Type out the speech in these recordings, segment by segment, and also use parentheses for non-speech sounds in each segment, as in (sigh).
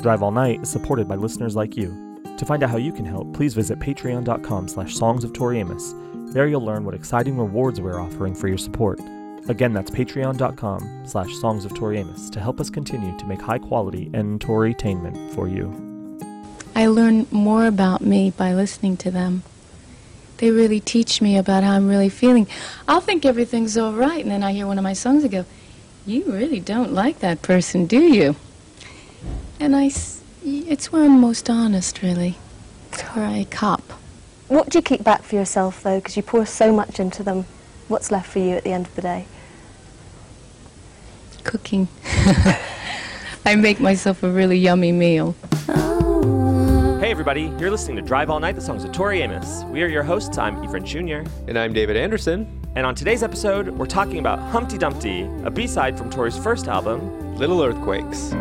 Drive All Night is supported by listeners like you. To find out how you can help, please visit patreon.com slash songs of Tori Amos. There you'll learn what exciting rewards we're offering for your support. Again, that's patreon.com slash songs of Tori Amos to help us continue to make high quality and Torytainment for you. I learn more about me by listening to them. They really teach me about how I'm really feeling. I'll think everything's all right, and then I hear one of my songs and go, You really don't like that person, do you? And I, it's where I'm most honest, really. It's where I cop. What do you keep back for yourself, though? Because you pour so much into them. What's left for you at the end of the day? Cooking. (laughs) I make myself a really yummy meal. Hey everybody, you're listening to Drive All Night, the songs of Tori Amos. We are your hosts, I'm Efren Jr. And I'm David Anderson. And on today's episode, we're talking about Humpty Dumpty, a B-side from Tori's first album, Little Earthquakes.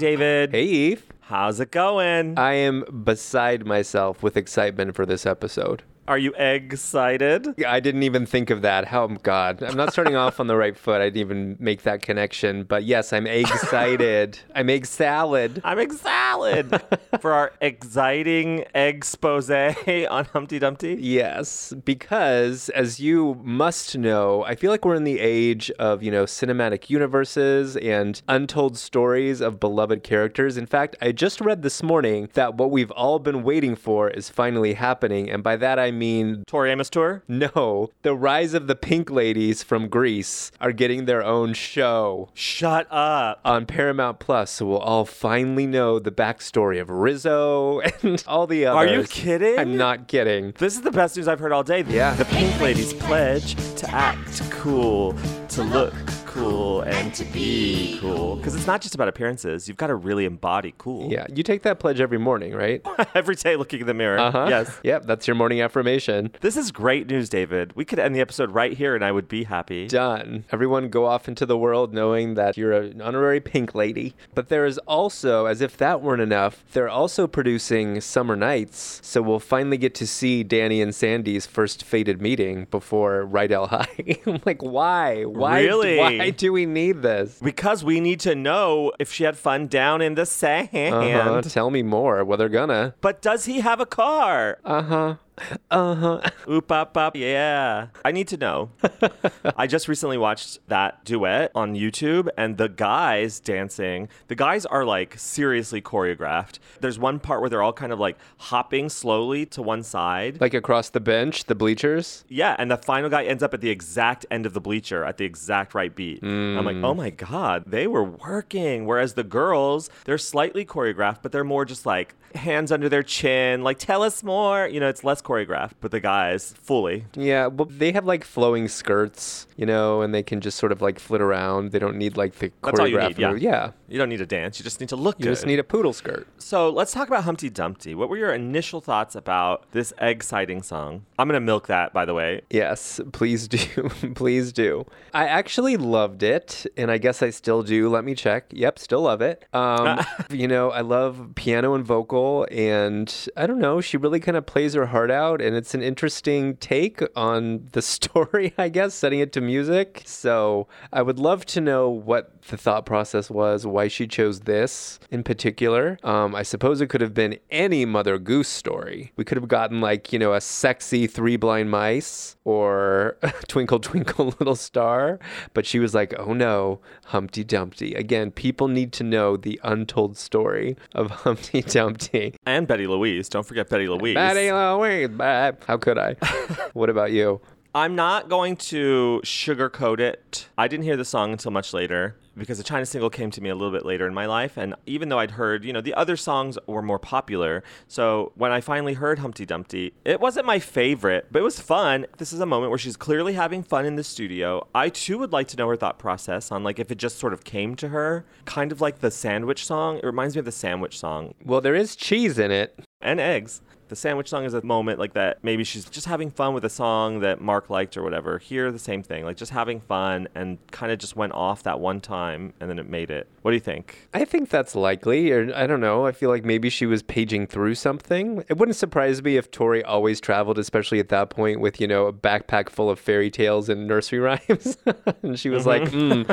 David. Hey, Eve. How's it going? I am beside myself with excitement for this episode. Are you excited? I didn't even think of that. How, God, I'm not starting off on the right foot. I didn't even make that connection. But yes, I'm excited. (laughs) I'm egg salad. I'm egg salad (laughs) for our exciting expose on Humpty Dumpty. Yes, because as you must know, I feel like we're in the age of, you know, cinematic universes and untold stories of beloved characters. In fact, I just read this morning that what we've all been waiting for is finally happening. And by that I mean Tori Amos tour? no, the rise of the pink ladies from Grease are getting their own show Shut up. on Paramount Plus, so we'll all finally know the backstory of Rizzo (laughs) and all the others. Are you kidding? I'm not kidding. This is the best news I've heard all day. Yeah. The Pink Ladies pledge to act cool, to look cool, and to be cool. Because it's not just about appearances. You've got to really embody cool. Yeah, you take that pledge every morning, right? (laughs) Every day looking in the mirror. Uh-huh. Yes. Yep, that's your morning affirmation. This is great news, David. We could end the episode right here and I would be happy. Done. Everyone go off into the world knowing that you're an honorary pink lady. But there is also, as if that weren't enough, they're also producing Summer Nights. So we'll finally get to see Danny and Sandy's first fated meeting before Rydell High. (laughs) I'm like, why? Why? Really? Why do we need this? Because we need to know if she had fun down in the sand. Uh-huh. Tell me more. Well, they're gonna. But does he have a car? Uh huh. (laughs) Uh huh. Oop, up, up. Yeah. I need to know. (laughs) I just recently watched that duet on YouTube, and the guys dancing, the guys are like seriously choreographed. There's one part where they're all kind of like hopping slowly to one side. Like across the bench, the bleachers. yeah, and the final guy ends up at the exact end of the bleacher at the exact right beat. I'm like, oh my God, they were working. Whereas the girls, they're slightly choreographed, but they're more just like hands under their chin, like, tell us more. You know, it's less choreographed, but the guys, fully. Yeah, well, they have like flowing skirts, you know, and they can just sort of like flit around. They don't need like the That's all you need, yeah. Yeah, You don't need to dance. You just need to look you good. just need a poodle skirt. so let's talk about Humpty Dumpty. What were your initial thoughts about this egg-citing song? I'm gonna milk that, by the way. Yes, (laughs) please do. (laughs) please do. I actually loved it, and I guess I still do. Let me check. Yep, still love it. Um, (laughs) you know, I love piano and vocal, and I don't know, she really kind of plays her heart out, and it's an interesting take on the (laughs) story, I guess, setting it to music. So I would love to know what the thought process was, why she chose this in particular. Um, I suppose it could have been any Mother Goose story. We could have gotten like, you know, a sexy Three Blind Mice or (laughs) Twinkle Twinkle (laughs) Little Star. But she was like, oh no, Humpty Dumpty. Again, people need to know the untold story of Humpty Dumpty. And Betty Louise. Don't forget Betty Louise. Betty Louise, babe. How could I? (laughs) what about you? I'm not going to sugarcoat it. I didn't hear the song until much later because the China single came to me a little bit later in my life. And even though I'd heard, you know, the other songs were more popular. So when I finally heard Humpty Dumpty, it wasn't my favorite, but it was fun. This is a moment where she's clearly having fun in the studio. I too would like to know her thought process on like if it just sort of came to her, kind of like the sandwich song. It reminds me of the sandwich song Well, there is cheese in it. and eggs. The sandwich song is a moment like that. Maybe she's just having fun with a song that Mark liked or whatever. Here, the same thing, like just having fun and kind of just went off that one time and then it made it. What do you think? I think that's likely, or I don't know. I feel like maybe she was paging through something. It wouldn't surprise me if Tori always traveled, especially at that point, with you know a backpack full of fairy tales and nursery (laughs) rhymes, and she was like, mm,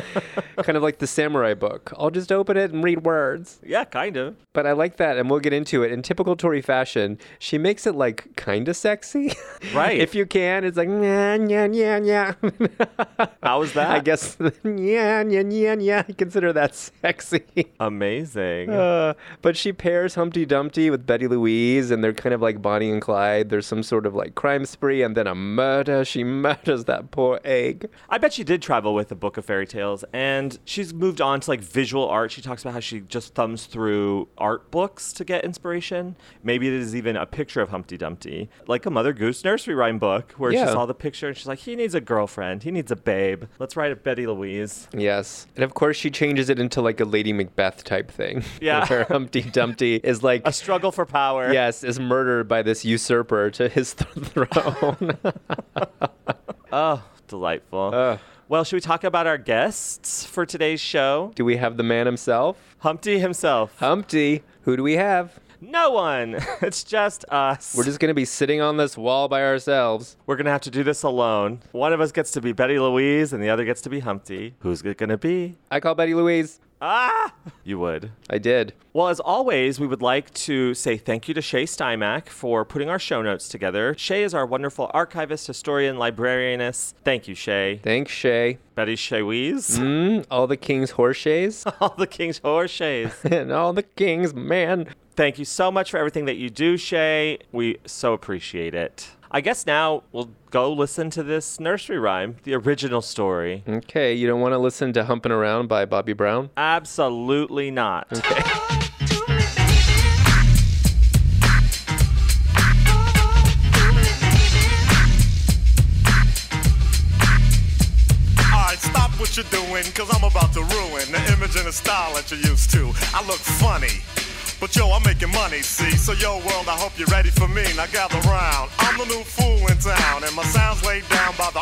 kind of like the samurai book. I'll just open it and read words. Yeah, kind of. But I like that, and we'll get into it. In typical Tori fashion, she makes it like kind of sexy, (laughs) Right. if you can. It's like yeah, yeah, yeah, yeah. How was that? I guess (laughs) yeah, yeah, yeah, yeah. Consider that sexy. (laughs) Amazing. Uh, but she pairs Humpty Dumpty with Betty Louise, and they're kind of like Bonnie and Clyde. There's some sort of like crime spree, and then a murder. She murders that poor egg. I bet she did travel with a book of fairy tales, and she's moved on to like visual art. She talks about how she just thumbs through art books to get inspiration. Maybe it is even a picture of Humpty Dumpty, like a Mother Goose nursery rhyme book, where Yeah. she saw the picture and she's like, he needs a girlfriend, he needs a babe. Let's write a Betty Louise. Yes, and of course she changes it into like a Lady Macbeth type thing. (laughs) Yeah. where Humpty Dumpty is like. A struggle for power. Yes, is murdered by this usurper to his (laughs) th- throne. (laughs) Oh, delightful. Ugh. well, should we talk about our guests for today's show? do we have the man himself? Humpty himself. Humpty. Who do we have? No one. (laughs) it's just us. We're just gonna be sitting on this wall by ourselves. We're gonna have to do this alone. One of us gets to be Betty Louise, and the other gets to be Humpty. Who's it gonna be? I call Betty Louise. Ah! You would. I did. Well, as always, we would like to say thank you to Shay Steinmack for putting our show notes together. Shay is our wonderful archivist, historian, librarianess. Thank you, Shay. Thanks, Shay. Betty Shays. Mm, all the king's horseshays. (laughs) All the king's horse Shays. (laughs) and all the kings, man. Thank you so much for everything that you do, Shay. We so appreciate it. I guess now we'll go listen to this nursery rhyme, the original story. Okay, you don't want to listen to Humping Around by Bobby Brown? Absolutely not. Alright, stop what you're doing, cause I'm about to ruin the image and the style that you're used to. I look funny. But yo, I'm making money, see? So yo, world, I hope you're ready for me. Now gather round. I'm the new fool in town, and my sound's laid down by the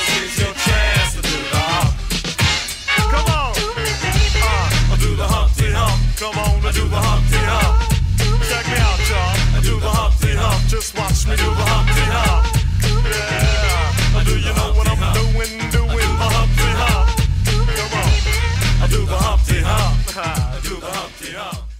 Come on, and do the Humpty Hump. Check me out, y'all. I do the Humpty Hump. Just watch me do the Humpty Hump. Yeah. Do you know what I'm doing? Doing the Humpty Hump. Come on. I do the Humpty Hump. (laughs)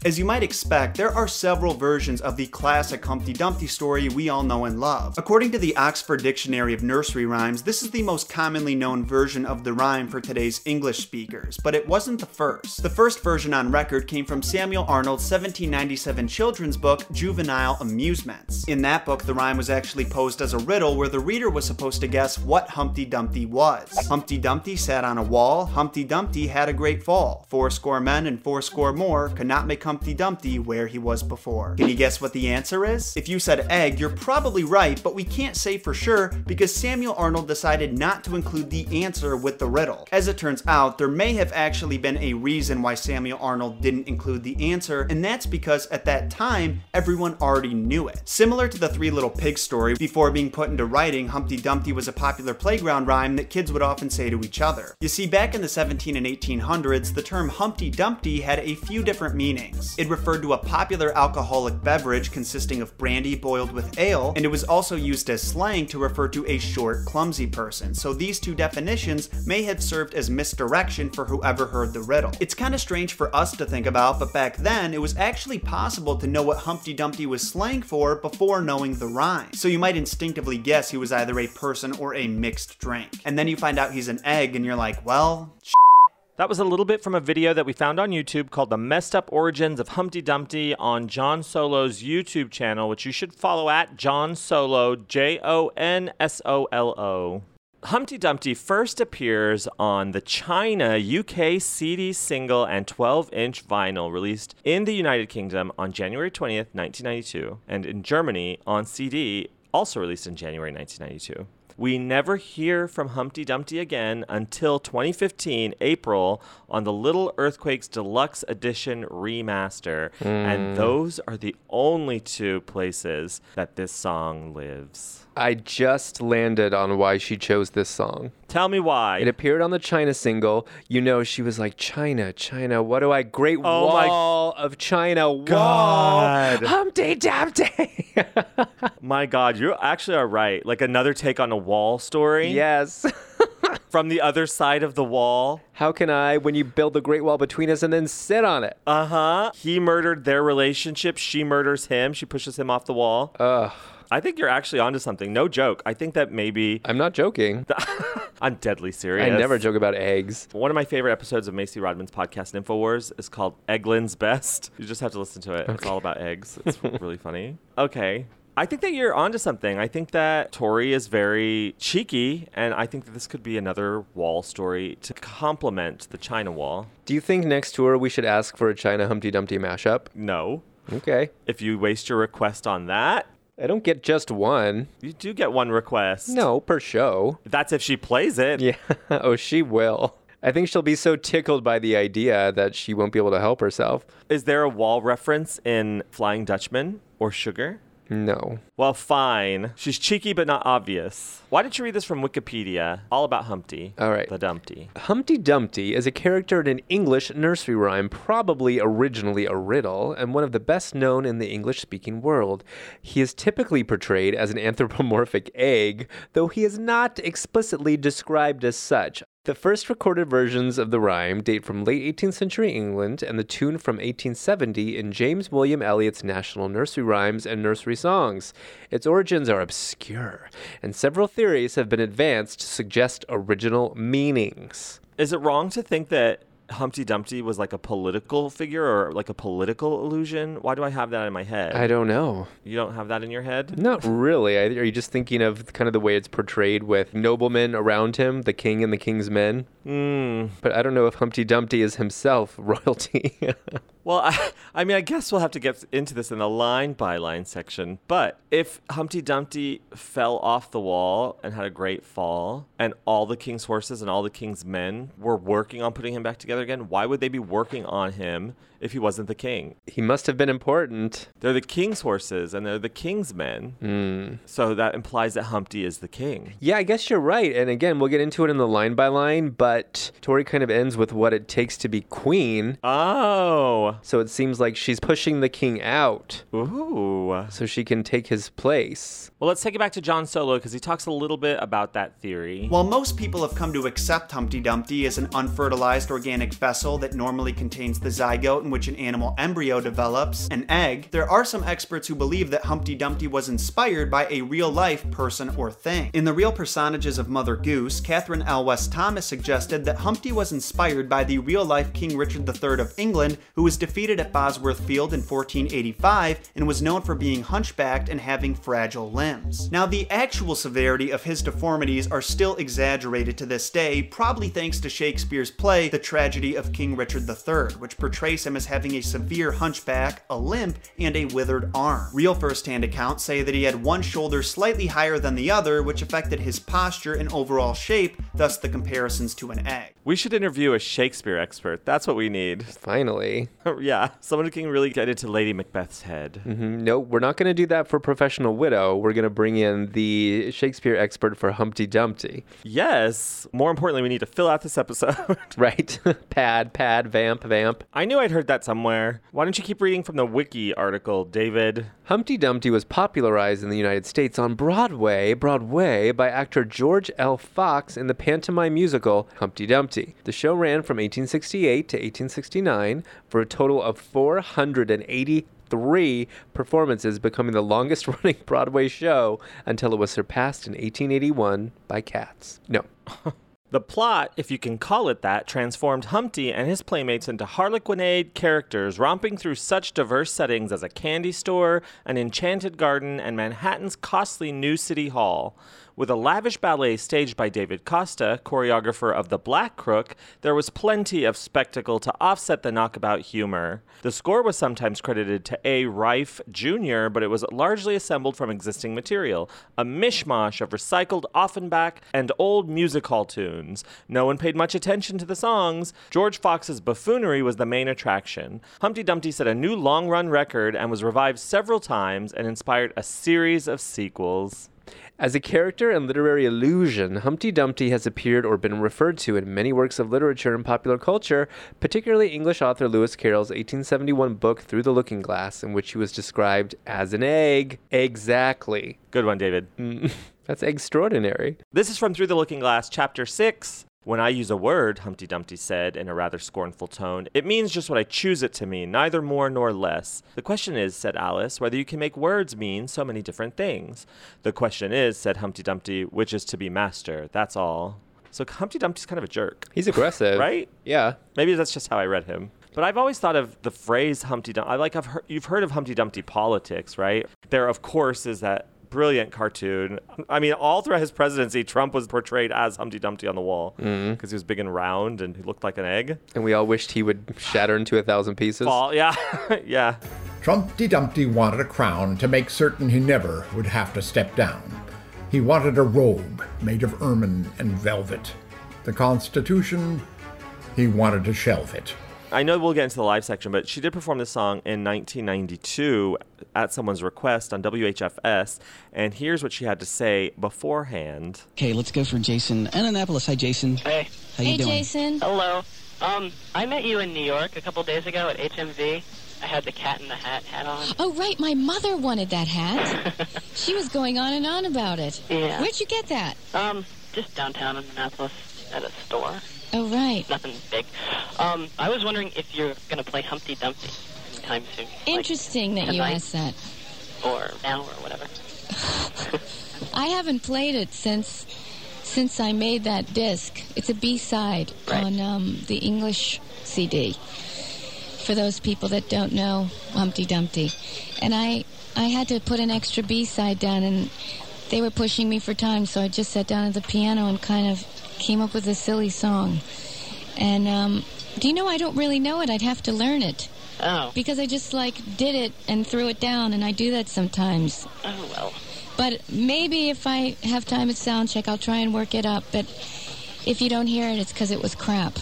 As you might expect, there are several versions of the classic Humpty Dumpty story we all know and love. According to the Oxford Dictionary of Nursery Rhymes, this is the most commonly known version of the rhyme for today's English speakers, but it wasn't the first. The first version on record came from Samuel Arnold's 1797 children's book, Juvenile Amusements. In that book, the rhyme was actually posed as a riddle where the reader was supposed to guess what Humpty Dumpty was. Humpty Dumpty sat on a wall, Humpty Dumpty had a great fall. Fourscore men and fourscore more could not make Humpty Dumpty where he was before. Can you guess what the answer is? If you said egg, you're probably right, but we can't say for sure because Samuel Arnold decided not to include the answer with the riddle. As it turns out, there may have actually been a reason why Samuel Arnold didn't include the answer, and that's because at that time, everyone already knew it. Similar to the Three Little Pigs story, before being put into writing, Humpty Dumpty was a popular playground rhyme that kids would often say to each other. You see, back in the 17 and 1800s, the term Humpty Dumpty had a few different meanings. It referred to a popular alcoholic beverage consisting of brandy boiled with ale, and it was also used as slang to refer to a short, clumsy person. So these two definitions may have served as misdirection for whoever heard the riddle. It's kind of strange for us to think about, but back then it was actually possible to know what Humpty Dumpty was slang for before knowing the rhyme. So you might instinctively guess he was either a person or a mixed drink. And then you find out he's an egg, and you're like, well, That was a little bit from a video that we found on YouTube called The Messed Up Origins of Humpty Dumpty on Jon Solo's YouTube channel, which you should follow at Jon Solo, J O N S O L O. Humpty Dumpty first appears on the China UK CD single and 12 inch vinyl released in the United Kingdom on January 20th, 1992, and in Germany on CD, also released in January 1992. We never hear from Humpty Dumpty again until 2015, April, on the Little Earthquakes Deluxe Edition remaster. And hmm. those are the only two places that this song lives. I just landed on why she chose this song. Tell me why. It appeared on the China single. You know, she was like, China, China, what do I? Great Oh my wall of China. Wall. God. Humpty Dumpty. (laughs) My God, you actually are right. Like another take on a wall story yes. (laughs) from the other side of the wall. How can I, when you build the Great Wall between us and then sit on it? Uh huh. He murdered their relationship. She murders him. She pushes him off the wall. Ugh. I think you're actually onto something. No joke. I think that maybe I'm not joking. (laughs) I'm deadly serious. I never joke about eggs. One of my favorite episodes of Macy Rodman's podcast Nymphowars is called Eggland's Best. You just have to listen to it. It's all about eggs. It's really funny. Okay. I think that you're onto something. I think that Tori is very cheeky, and I think that this could be another wall story to complement the China wall. Do you think next tour we should ask for a China Humpty Dumpty mashup? No. Okay. If you waste your request on that, I don't get just one. you do get one request. No, per show. That's if she plays it. Yeah. (laughs) oh, she will. I think she'll be so tickled by the idea that she won't be able to help herself. Is there a wall reference in Flying Dutchman or Sugar? No. Well, fine. She's cheeky but not obvious. Why did you read this from Wikipedia? All about Humpty. All right. The Dumpty. Humpty Dumpty is a character in an English nursery rhyme, probably originally a riddle, and one of the best known in the English speaking world. He is typically portrayed as an anthropomorphic egg, though he is not explicitly described as such. The first recorded versions of the rhyme date from late 18th century England and the tune from 1870 in James William Elliott's National Nursery Rhymes and Nursery Songs. Its origins are obscure, and several theories have been advanced to suggest original meanings. Is it wrong to think that Humpty Dumpty was like a political figure or like a political illusion? Why do I have that in my head? I don't know. you don't have that in your head? Not really. I- Are you just thinking of kind of the way it's portrayed with noblemen around him, the king and the king's men? Hmm. But I don't know if Humpty Dumpty is himself (laughs) royalty. (laughs) Well, I, (laughs) I mean, I guess we'll have to get into this in the line by line section. But if Humpty Dumpty fell off the wall and had a great fall, and all the king's horses and all the king's men were working on putting him back together again, why would they be working on him if he wasn't the king? he must have been important. They're the king's horses and they're the king's men. Hmm. So that implies that Humpty is the king. Yeah, I guess you're right. And again, we'll get into it in the line by line, but Tori kind of ends with what it takes to be queen. Oh. So it seems like she's pushing the king out Ooh. so she can take his place. Well, let's take it back to Jon Solo because he talks a little bit about that theory. While most people have come to accept Humpty Dumpty as an unfertilized organic vessel that normally contains the zygote in which an animal embryo develops, an egg, there are some experts who believe that Humpty Dumpty was inspired by a real life person or thing. In the real personages of Mother Goose, Katherine Elwes Thomas suggested that Humpty was inspired by the real life King Richard III of England, who was defeated at Bosworth Field in 1485 and was known for being hunchbacked and having fragile limbs. Now, the actual severity of his deformities are still exaggerated to this day, probably thanks to Shakespeare's play The Tragedy of King Richard III, which portrays him as having a severe hunchback, a limp, and a withered arm. Real first-hand accounts say that he had one shoulder slightly higher than the other, which affected his posture and overall shape, thus the comparisons to an egg. We should interview a Shakespeare expert. That's what we need. Finally. (laughs) yeah, someone who can really get into Lady Macbeth's head. Mm, No, we're not going to do that for Professional Widow. We're going to bring in the Shakespeare expert for Humpty Dumpty. Yes. More importantly, we need to fill out this episode. (laughs) Right? (laughs) pad, pad, vamp, vamp. I knew I'd heard that somewhere. Why don't you keep reading from the wiki article, David? Humpty Dumpty was popularized in the United States on Broadway, Broadway by actor George L. Fox in the pantomime musical Humpty Dumpty. The show ran from 1868 to 1869 for a total of 483 performances, becoming the longest (laughs) running Broadway show until it was surpassed in 1881 by Cats. No. (laughs) The plot, if you can call it that, transformed Humpty and his playmates into harlequinade characters romping through such diverse settings as a candy store, an enchanted garden, and Manhattan's costly New City Hall. With a lavish ballet staged by David Costa, choreographer of The Black Crook, there was plenty of spectacle to offset the knockabout humor. The score was sometimes credited to A. Reiff Jr., but it was largely assembled from existing material, a mishmash of recycled Offenbach and old music hall tunes. No one paid much attention to the songs. George Fox's buffoonery was the main attraction. Humpty Dumpty set a new long run record and was revived several times and inspired a series of sequels. As a character and literary illusion, Humpty Dumpty has appeared or been referred to in many works of literature and popular culture, particularly English author Lewis Carroll's 1871 book Through the Looking Glass, in which he was described as an egg. Exactly. Good one, David. Mm. (laughs) That's extraordinary. This is from Through the Looking Glass, Chapter 6. When I use a word, Humpty Dumpty said in a rather scornful tone, it means just what I choose it to mean, neither more nor less. The question is, said Alice, whether you can make words mean so many different things. The question is, said Humpty Dumpty, which is to be master. That's all. So Humpty Dumpty's kind of a jerk. He's aggressive. Right? Yeah. Maybe that's just how I read him. But I've always thought of the phrase Humpty Dumpty. I like I've heard, you've heard of Humpty Dumpty politics, right? There, of course, is that brilliant cartoon. I mean, all throughout his presidency, Trump was portrayed as Humpty Dumpty on the wall mm-hmm. because he was big and round and he looked like an egg. And we all wished he would shatter into a thousand pieces. Fall, (laughs) yeah, yeah. Trumpty Dumpty wanted a crown to make certain he never would have to step down. He wanted a robe made of ermine and velvet. The Constitution, he wanted to shelve it. I know we'll get into the live section, but she did perform this song in 1992 at someone's request on WHFS, and here's what she had to say beforehand. Okay, let's go for Jason in Annapolis. Hi, Jason. Hey. How you Hey, doing? Jason. Hello. Um, I met you in New York a couple days ago at HMV. I had the cat in the hat hat on. Oh, right. My mother wanted that hat. (laughs) she was going on and on about it. Yeah. Where'd you get that? Um, just downtown in Annapolis at a store. Oh, right. Nothing big. Um, I was wondering if you're gonna play Humpty Dumpty anytime soon. Like, Interesting that you asked that. Or now or whatever. (laughs) I haven't played it since since I made that disc. It's a B-side Right. on um, the English CD. For those people that don't know Humpty Dumpty, and I I had to put an extra B-side down, and they were pushing me for time, so I just sat down at the piano and kind of came up with a silly song. And um, do you know I don't really know it? I'd have to learn it Oh. because I just like did it and threw it down, and I do that sometimes. Oh well. But maybe if I have time at sound check, I'll try and work it up. But if you don't hear it, it's because it was crap.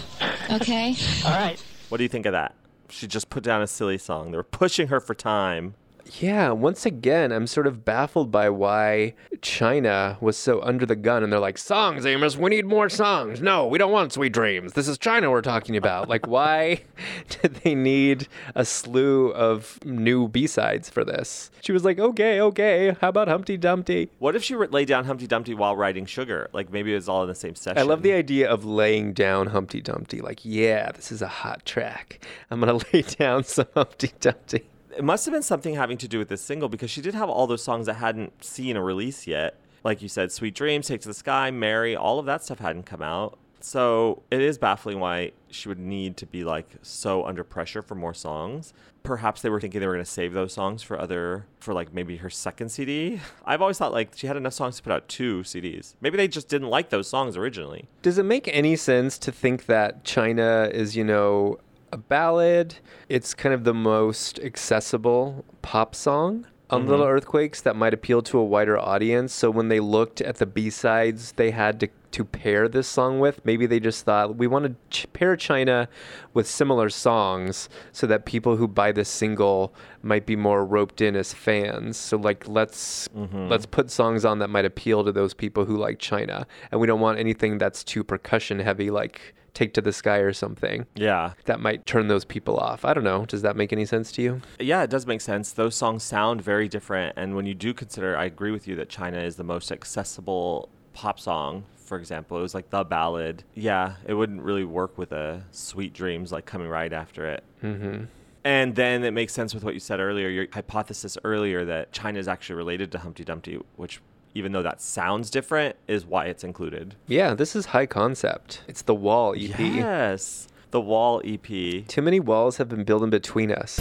Okay? (laughs) All right. What do you think of that? She just put down a silly song. They were pushing her for time. Yeah, once again, I'm sort of baffled by why China was so under the gun and they're like, songs, Amos, we need more songs. No, we don't want sweet dreams. This is China we're talking about. like, (laughs) why (laughs) did they need a slew of new B-sides for this? She was like, okay, okay, how about Humpty Dumpty? What if she laid down Humpty Dumpty while writing Sugar? Like maybe it was all in the same session. I love the idea of laying down Humpty Dumpty. Like, yeah, this is a hot track. I'm going (laughs) to lay down some Humpty Dumpty. It must have been something having to do with this single because she did have all those songs that hadn't seen a release yet. Like you said, Sweet Dreams, Take to the Sky, Mary, all of that stuff hadn't come out. So it is baffling why she would need to be like so under pressure for more songs. Perhaps they were thinking they were going to save those songs for other, for like maybe her second CD. I've always thought like she had enough songs to put out two CDs. Maybe they just didn't like those songs originally. Does it make any sense to think that China is, you know, a ballad? It's kind of the most accessible pop song on mm-hmm. Little Earthquakes that might appeal to a wider audience. So when they looked at the B sides they had to, to pair this song with, maybe they just thought we want to ch- pair China with similar songs so that people who buy this single might be more roped in as fans. So like let's mm-hmm. let's put songs on that might appeal to those people who like China, and we don't want anything that's too percussion heavy like Take to the Sky or something Yeah. that might turn those people off. I don't know. Does that make any sense to you? Yeah, it does make sense. Those songs sound very different. And when you do consider, I agree with you that China is the most accessible pop song. For example, it was like the ballad. Yeah, it wouldn't really work with a Sweet Dreams like coming right after it. Mm-hmm. And then it makes sense with what you said earlier, your hypothesis earlier that China is actually related to Humpty Dumpty, which, even though that sounds different, is why it's included. Yeah, this is high concept. It's the Wall EP. Yes, the Wall EP. Too many walls have been building between us.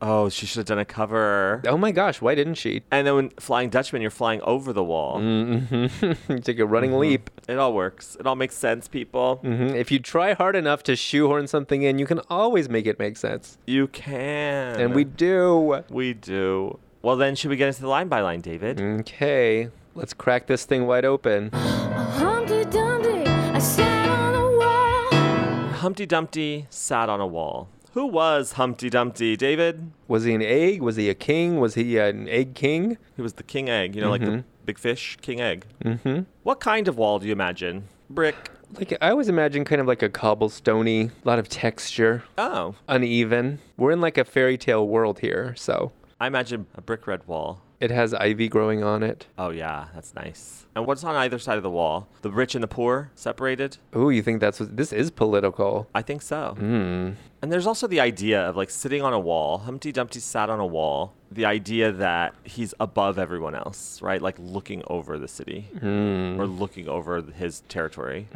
Oh, she should have done a cover. Oh my gosh, why didn't she? And then when Flying Dutchman, you're flying over the wall. Mm-hmm. (laughs) you take a running Mm-hmm. leap. It all works. It all makes sense, people. hmm If you try hard enough to shoehorn something in, you can always make it make sense. You can. And we do. we do. Well, then, should we get into the line by line, David? Okay, let's crack this thing wide open. Humpty Dumpty, I sat on a wall. Humpty Dumpty sat on a wall. Who was Humpty Dumpty, David? Was he an egg? Was he a king? Was he an egg king? He was the king egg, you know, like the big fish, king egg. Mm-hmm. What kind of wall do you imagine? Brick. Like I always imagine kind of like a cobblestoney, a lot of texture, Oh, uneven. We're in like a fairy tale world here, so I imagine a brick red wall. it has ivy growing on it. Oh, yeah, that's nice. And what's on either side of the wall? The rich and the poor separated? Ooh, you think that's what this is political? I think so. Hmm. And there's also the idea of like sitting on a wall. Humpty Dumpty sat on a wall. The idea that he's above everyone else, right? Like looking over the city Hmm. or looking over his territory.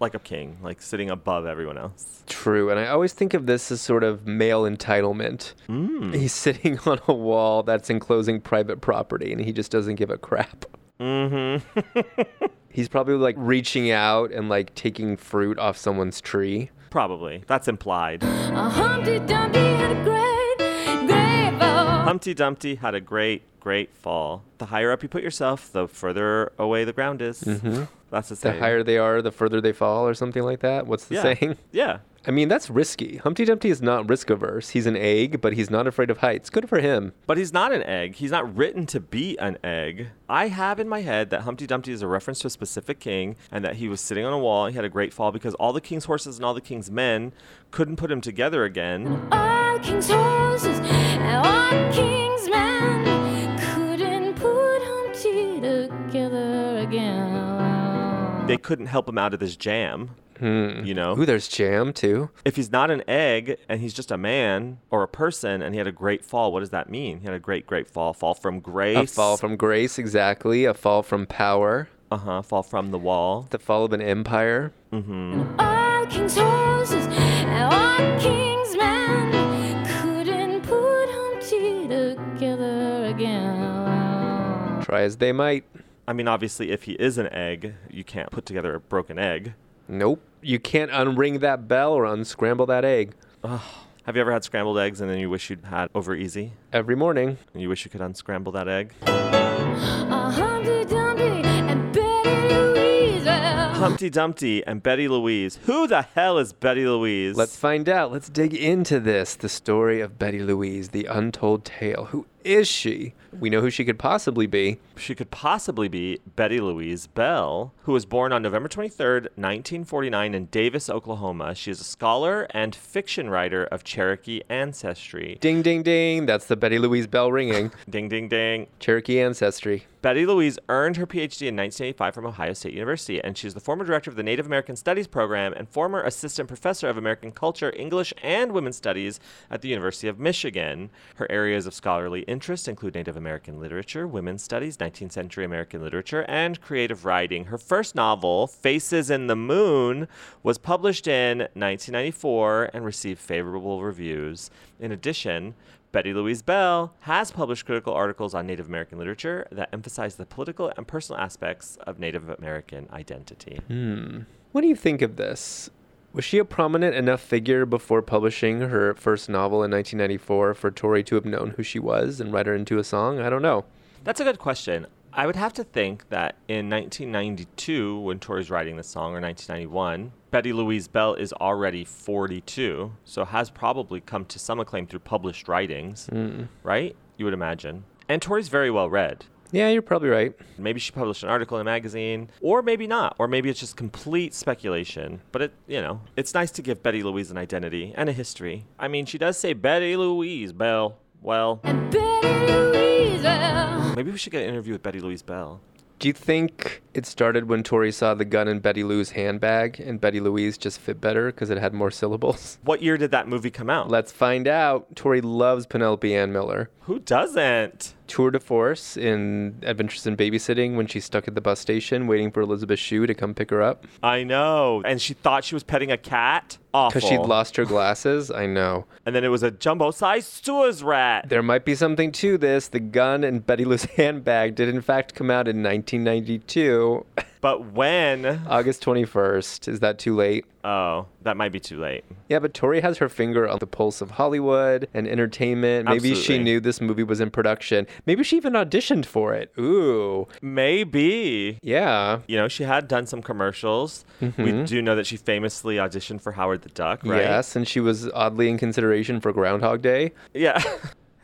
Like a king, like sitting above everyone else. True, and I always think of this as sort of male entitlement. Mm. He's (laughs) sitting on a wall that's enclosing private property, and he just doesn't give a crap. Mm-hmm. (laughs) He's probably like reaching out and like taking fruit off someone's tree. Probably. That's implied. A Humpty Dumpty had a great, great fall. Humpty Dumpty had a great, great fall. The higher up you put yourself, the further away the ground is. Mm-hmm. That's the saying. The higher they are, the further they fall, or something like that. What's the yeah. saying? Yeah. I mean, that's risky. Humpty Dumpty is not risk averse. He's an egg, but he's not afraid of heights. Good for him. But he's not an egg. He's not written to be an egg. I have in my head that Humpty Dumpty is a reference to a specific king and that he was sitting on a wall. and He had a great fall because all the king's horses and all the king's men couldn't put him together again. All king's horses and all king's men couldn't put Humpty together again. They couldn't help him out of this jam. You know? Ooh, there's jam too. if he's not an egg and he's just a man or a person and he had a great fall, what does that mean? He had a great, great fall. Fall from grace. A fall from grace, exactly. A fall from power. Uh huh. Fall from the wall. The fall of an empire. Mm-hmm. All king's horses and all king's men couldn't put Humpty together again. Try as they might. I mean, obviously, if he is an egg, you can't put together a broken egg. Nope. You can't unring that bell or unscramble that egg. Have you ever had scrambled eggs and then you wish you'd had over easy? Every morning. And you wish you could unscramble that egg? A Humpty Dumpty and Betty Louise. Humpty Dumpty and Betty Louise. Who the hell is Betty Louise? Let's find out. Let's dig into this. The story of Betty Louise, the untold tale. Who is she? We know who she could possibly be. She could possibly be Betty Louise Bell, who was born on November 23rd, 1949, in Davis, Oklahoma. She is a scholar and fiction writer of Cherokee ancestry. Ding, ding, ding. That's the Betty Louise bell ringing. (laughs) Ding, ding, ding. Cherokee ancestry. Betty Louise earned her PhD in 1985 from Ohio State University, and she's the former director of the Native American Studies program and former assistant professor of American culture, English, and women's studies at the University of Michigan. Her areas of scholarly interests include Native American literature, women's studies, 19th century American literature, and creative writing. Her first novel, Faces in the Moon, was published in 1994 and received favorable reviews. In addition, Betty Louise Bell has published critical articles on Native American literature that emphasize the political and personal aspects of Native American identity. Hmm. What do you think of this? Was she a prominent enough figure before publishing her first novel in 1994 for Tori to have known who she was and write her into a song? I don't know. That's a good question. I would have to think that in 1992, when Tori's writing this song, or 1991, Betty Louise Bell is already 42, so has probably come to some acclaim through published writings, Mm. right? You would imagine. And Tori's very well read. Yeah, you're probably right. Maybe she published an article in a magazine, or maybe not, or maybe it's just complete speculation. But it, you know, it's nice to give Betty Louise an identity and a history. I mean, she does say Betty Louise Bell. Well, Betty Louise Bell. maybe we should get an interview with Betty Louise Bell. Do you think it started when Tori saw the gun in Betty Lou's handbag and Betty Louise just fit better because it had more syllables? (laughs) What year did that movie come out? Let's find out. Tori loves Penelope Ann Miller. Who doesn't? Tour de force in Adventures in Babysitting when she's stuck at the bus station waiting for Elizabeth Shue to come pick her up I know. And she thought she was petting a cat. Awful. because she'd lost her glasses. I know. And then it was a jumbo-sized Suez rat. There might be something to this. The gun in Betty Lou's (laughs) handbag did in fact come out in 1992, (laughs) But when? August 21st. Is that too late? Oh, that might be too late. Yeah, but Tori has her finger on the pulse of Hollywood and entertainment. Maybe she knew this movie was in production. Maybe she even auditioned for it. Ooh. Maybe. Yeah. You know, she had done some commercials. We Mhm. do know that she famously auditioned for Howard the Duck, right? Yes, and she was oddly in consideration for Groundhog Day. Yeah. (laughs)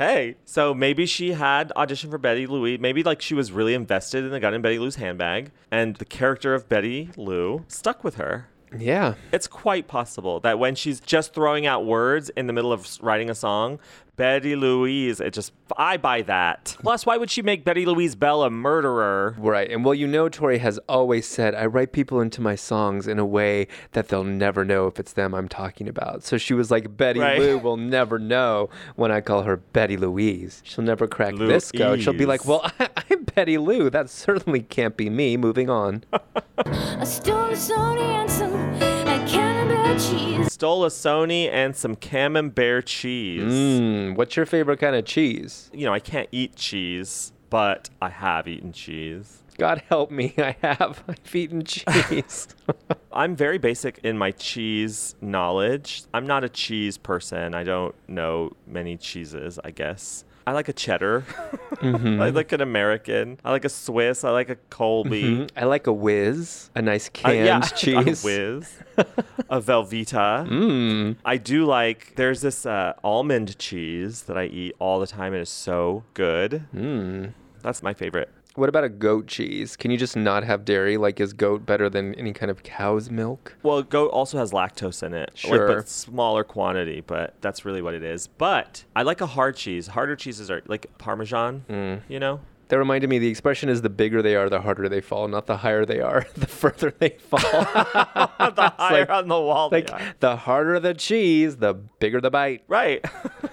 hey, so maybe she had auditioned for Betty Louise. Maybe like she was really invested in the gun in Betty Lou's handbag, and the character of Betty Lou stuck with her. Yeah. It's quite possible that when she's just throwing out words in the middle of writing a song, Betty Louise, it just, I buy that. Plus, why would she make Betty Louise Bell a murderer? Right. And well, you know, Tori has always said, I write people into my songs in a way that they'll never know if it's them I'm talking about. So she was like, Betty Right. Lou will never know when I call her Betty Louise. She'll never crack this code. She'll be like, well, (laughs) I'm Betty Lou. That certainly can't be me. Moving on. (laughs) cheese. Stole a Sony and some camembert cheese. Mmm. What's your favorite kind of cheese? You know, I can't eat cheese, but I have eaten cheese. God help me. (laughs) I have. I've eaten cheese. (laughs) (laughs) I'm very basic in my cheese knowledge. I'm not a cheese person. I don't know many cheeses, I guess. I like a cheddar. (laughs) Mhm. I like an American. I like a Swiss. I like a Colby. Mhm. I like a whiz, a nice Uh, canned (laughs) yeah, cheese. A Whiz. (laughs) a Velveeta. Mmm. I do like, there's this uh, almond cheese that I eat all the time. It is so good. Mmm. That's my favorite. What about a goat cheese? Can you just not have dairy? Like, is goat better than any kind of cow's milk? Well, goat also has lactose in it. like, Sure. but smaller quantity, but that's really what it is. But I like a hard cheese. Harder cheeses are like Parmesan, Mm. you know? That reminded me the expression is the bigger they are, the harder they fall, not the higher they are, (laughs) the further they fall. (laughs) the higher like- on the wall like, the harder the cheese, the bigger the bite. Right.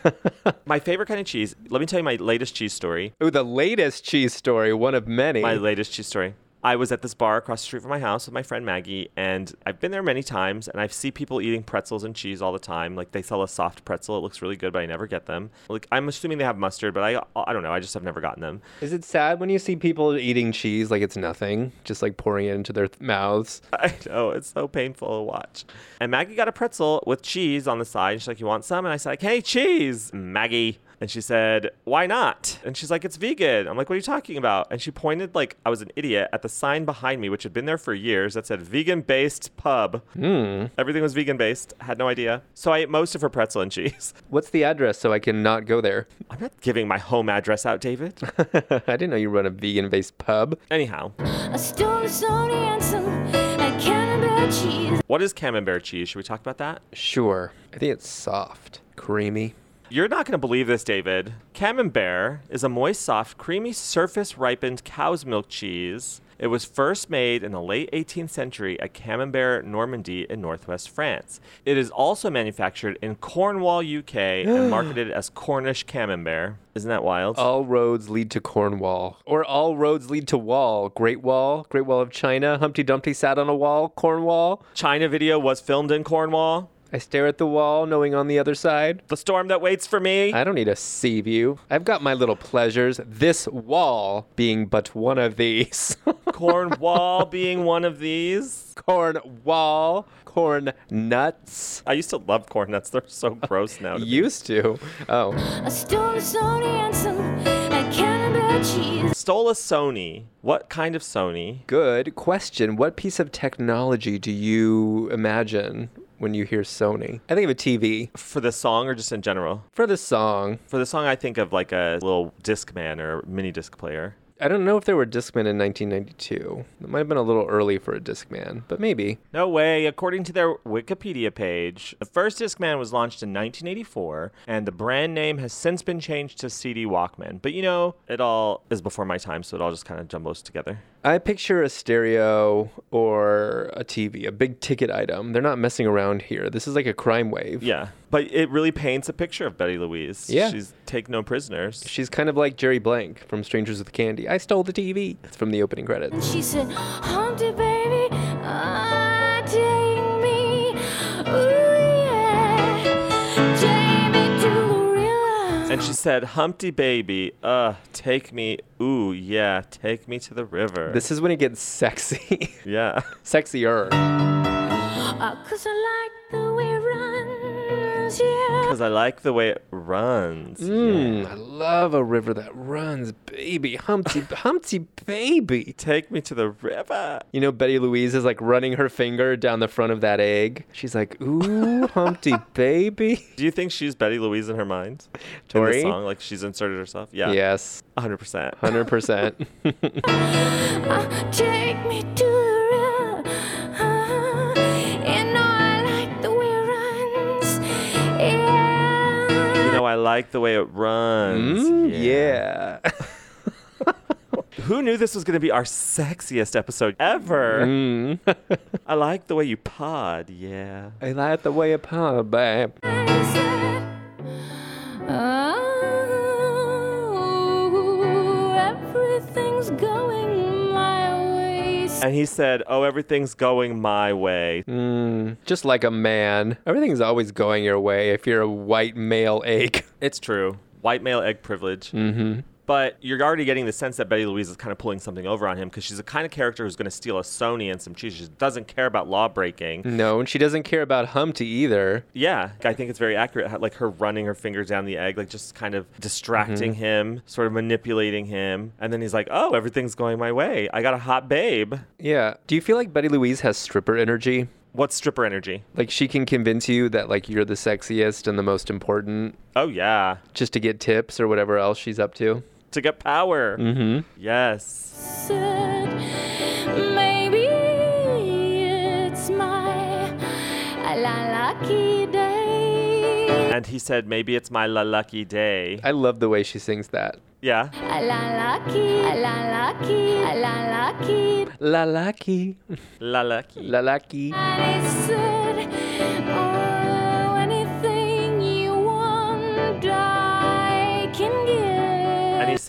(laughs) my favorite kind of cheese. Let me tell you my latest cheese story. Oh, the latest cheese story, one of many. My latest cheese story. I was at this bar across the street from my house with my friend Maggie, and I've been there many times, and I see people eating pretzels and cheese all the time. Like they sell a soft pretzel; it looks really good, but I never get them. Like I'm assuming they have mustard, but I I don't know. I just have never gotten them. is it sad when you see people eating cheese like it's nothing, just like pouring it into their th- mouths? (laughs) I know it's so painful to watch. And Maggie got a pretzel with cheese on the side. She's like, "You want some?" And I said, like, "Hey, cheese, Maggie." And she said, "Why not?" And she's like, "It's vegan." I'm like, "What are you talking about?" And she pointed like I was an idiot at the sign behind me, which had been there for years, that said "vegan-based pub." Hmm. Everything was vegan-based. Had no idea. So I ate most of her pretzel and cheese. (laughs) What's the address so I can not go there? I'm not giving my home address out, David. (laughs) I didn't know you run a vegan-based pub. Anyhow, I stole a Sony and some and camembert cheese. what is camembert cheese? Should we talk about that? Sure. I think it's soft, creamy. You're not going to believe this, David. Camembert is a moist, soft, creamy, surface ripened cow's milk cheese. It was first made in the late 18th century at Camembert, Normandy, in northwest France. It is also manufactured in Cornwall, UK, and (gasps) marketed as Cornish Camembert. Isn't that wild? All roads lead to Cornwall. Or all roads lead to Wall. Great Wall, Great Wall of China. Humpty Dumpty sat on a wall. Cornwall. China video was filmed in Cornwall. I stare at the wall, knowing on the other side. The storm that waits for me. I don't need a sea view. I've got my little pleasures. This wall being but one of these. (laughs) Cornwall being one of these. Corn wall. Corn nuts. I used to love corn nuts. They're so gross now. to me. Used to. Oh. I stole a Sony and some Camembert cheese. Stole a Sony. What kind of Sony? Good question. What piece of technology do you imagine when you hear Sony? I think of a TV. For the song or just in general? For the song. For the song, I think of like a little Discman or mini disc player. I don't know if there were Discman in 1992. It might have been a little early for a Discman, but maybe. No way. According to their Wikipedia page, the first Discman was launched in 1984, and the brand name has since been changed to CD Walkman. But you know, it all is before my time, so it all just kind of jumbles together. I picture a stereo or a TV, a big ticket item. They're not messing around here. This is like a crime wave. Yeah. But it really paints a picture of Betty Louise. Yeah. She's take no prisoners. She's kind of like Jerry Blank from Strangers with Candy. I stole the TV. It's from the opening credits. And she said, Humpty baby, And she said, Humpty baby, uh, take me, ooh, yeah, take me to the river. This is when it gets sexy. yeah. (laughs) Sexier. Ah, cause I like the way it runs, yeah. Because I like the way it runs. Mmm, I love a river that runs, baby. Humpty, (laughs) Humpty, baby. Take me to the river. You know, Betty Louise is like running her finger down the front of that egg. She's like, ooh, (laughs) Humpty, baby. Do you think she's Betty Louise in her mind? Tori? In the song, like she's inserted herself? Yeah. Yes, 100%. 100%. Ah, take me to I like the way it runs. Mm, yeah. (laughs) Who knew this was going to be our sexiest episode ever? Mm. (laughs) I like the way you pod. Yeah. I like the way you pop, babe. And he said, Oh, everything's going my way. Mm, just like a man. Everything's always going your way if you're a white male egg. It's true. White male egg privilege. Mm-hmm. But you're already getting the sense that Betty Louise is kind of pulling something over on him because she's the kind of character who's going to steal a Sony and some cheese. She doesn't care about law breaking. No, and she doesn't care about Humpty either. Yeah, I think it's very accurate. Like her running her fingers down the egg, like just kind of distracting Mm-hmm. him, sort of manipulating him. And then he's like, oh, everything's going my way. I got a hot babe. Yeah. Do you feel like Betty Louise has stripper energy? What's stripper energy? Like she can convince you that like you're the sexiest and the most important Oh, yeah. just to get tips or whatever else she's up to. To get power. Mm-hmm. Yes. Said, maybe it's my lucky day. And he said, maybe it's my la lucky day. I love the way she sings that. Yeah. La lucky, la lucky, la lucky. La lucky. La lucky. La lucky.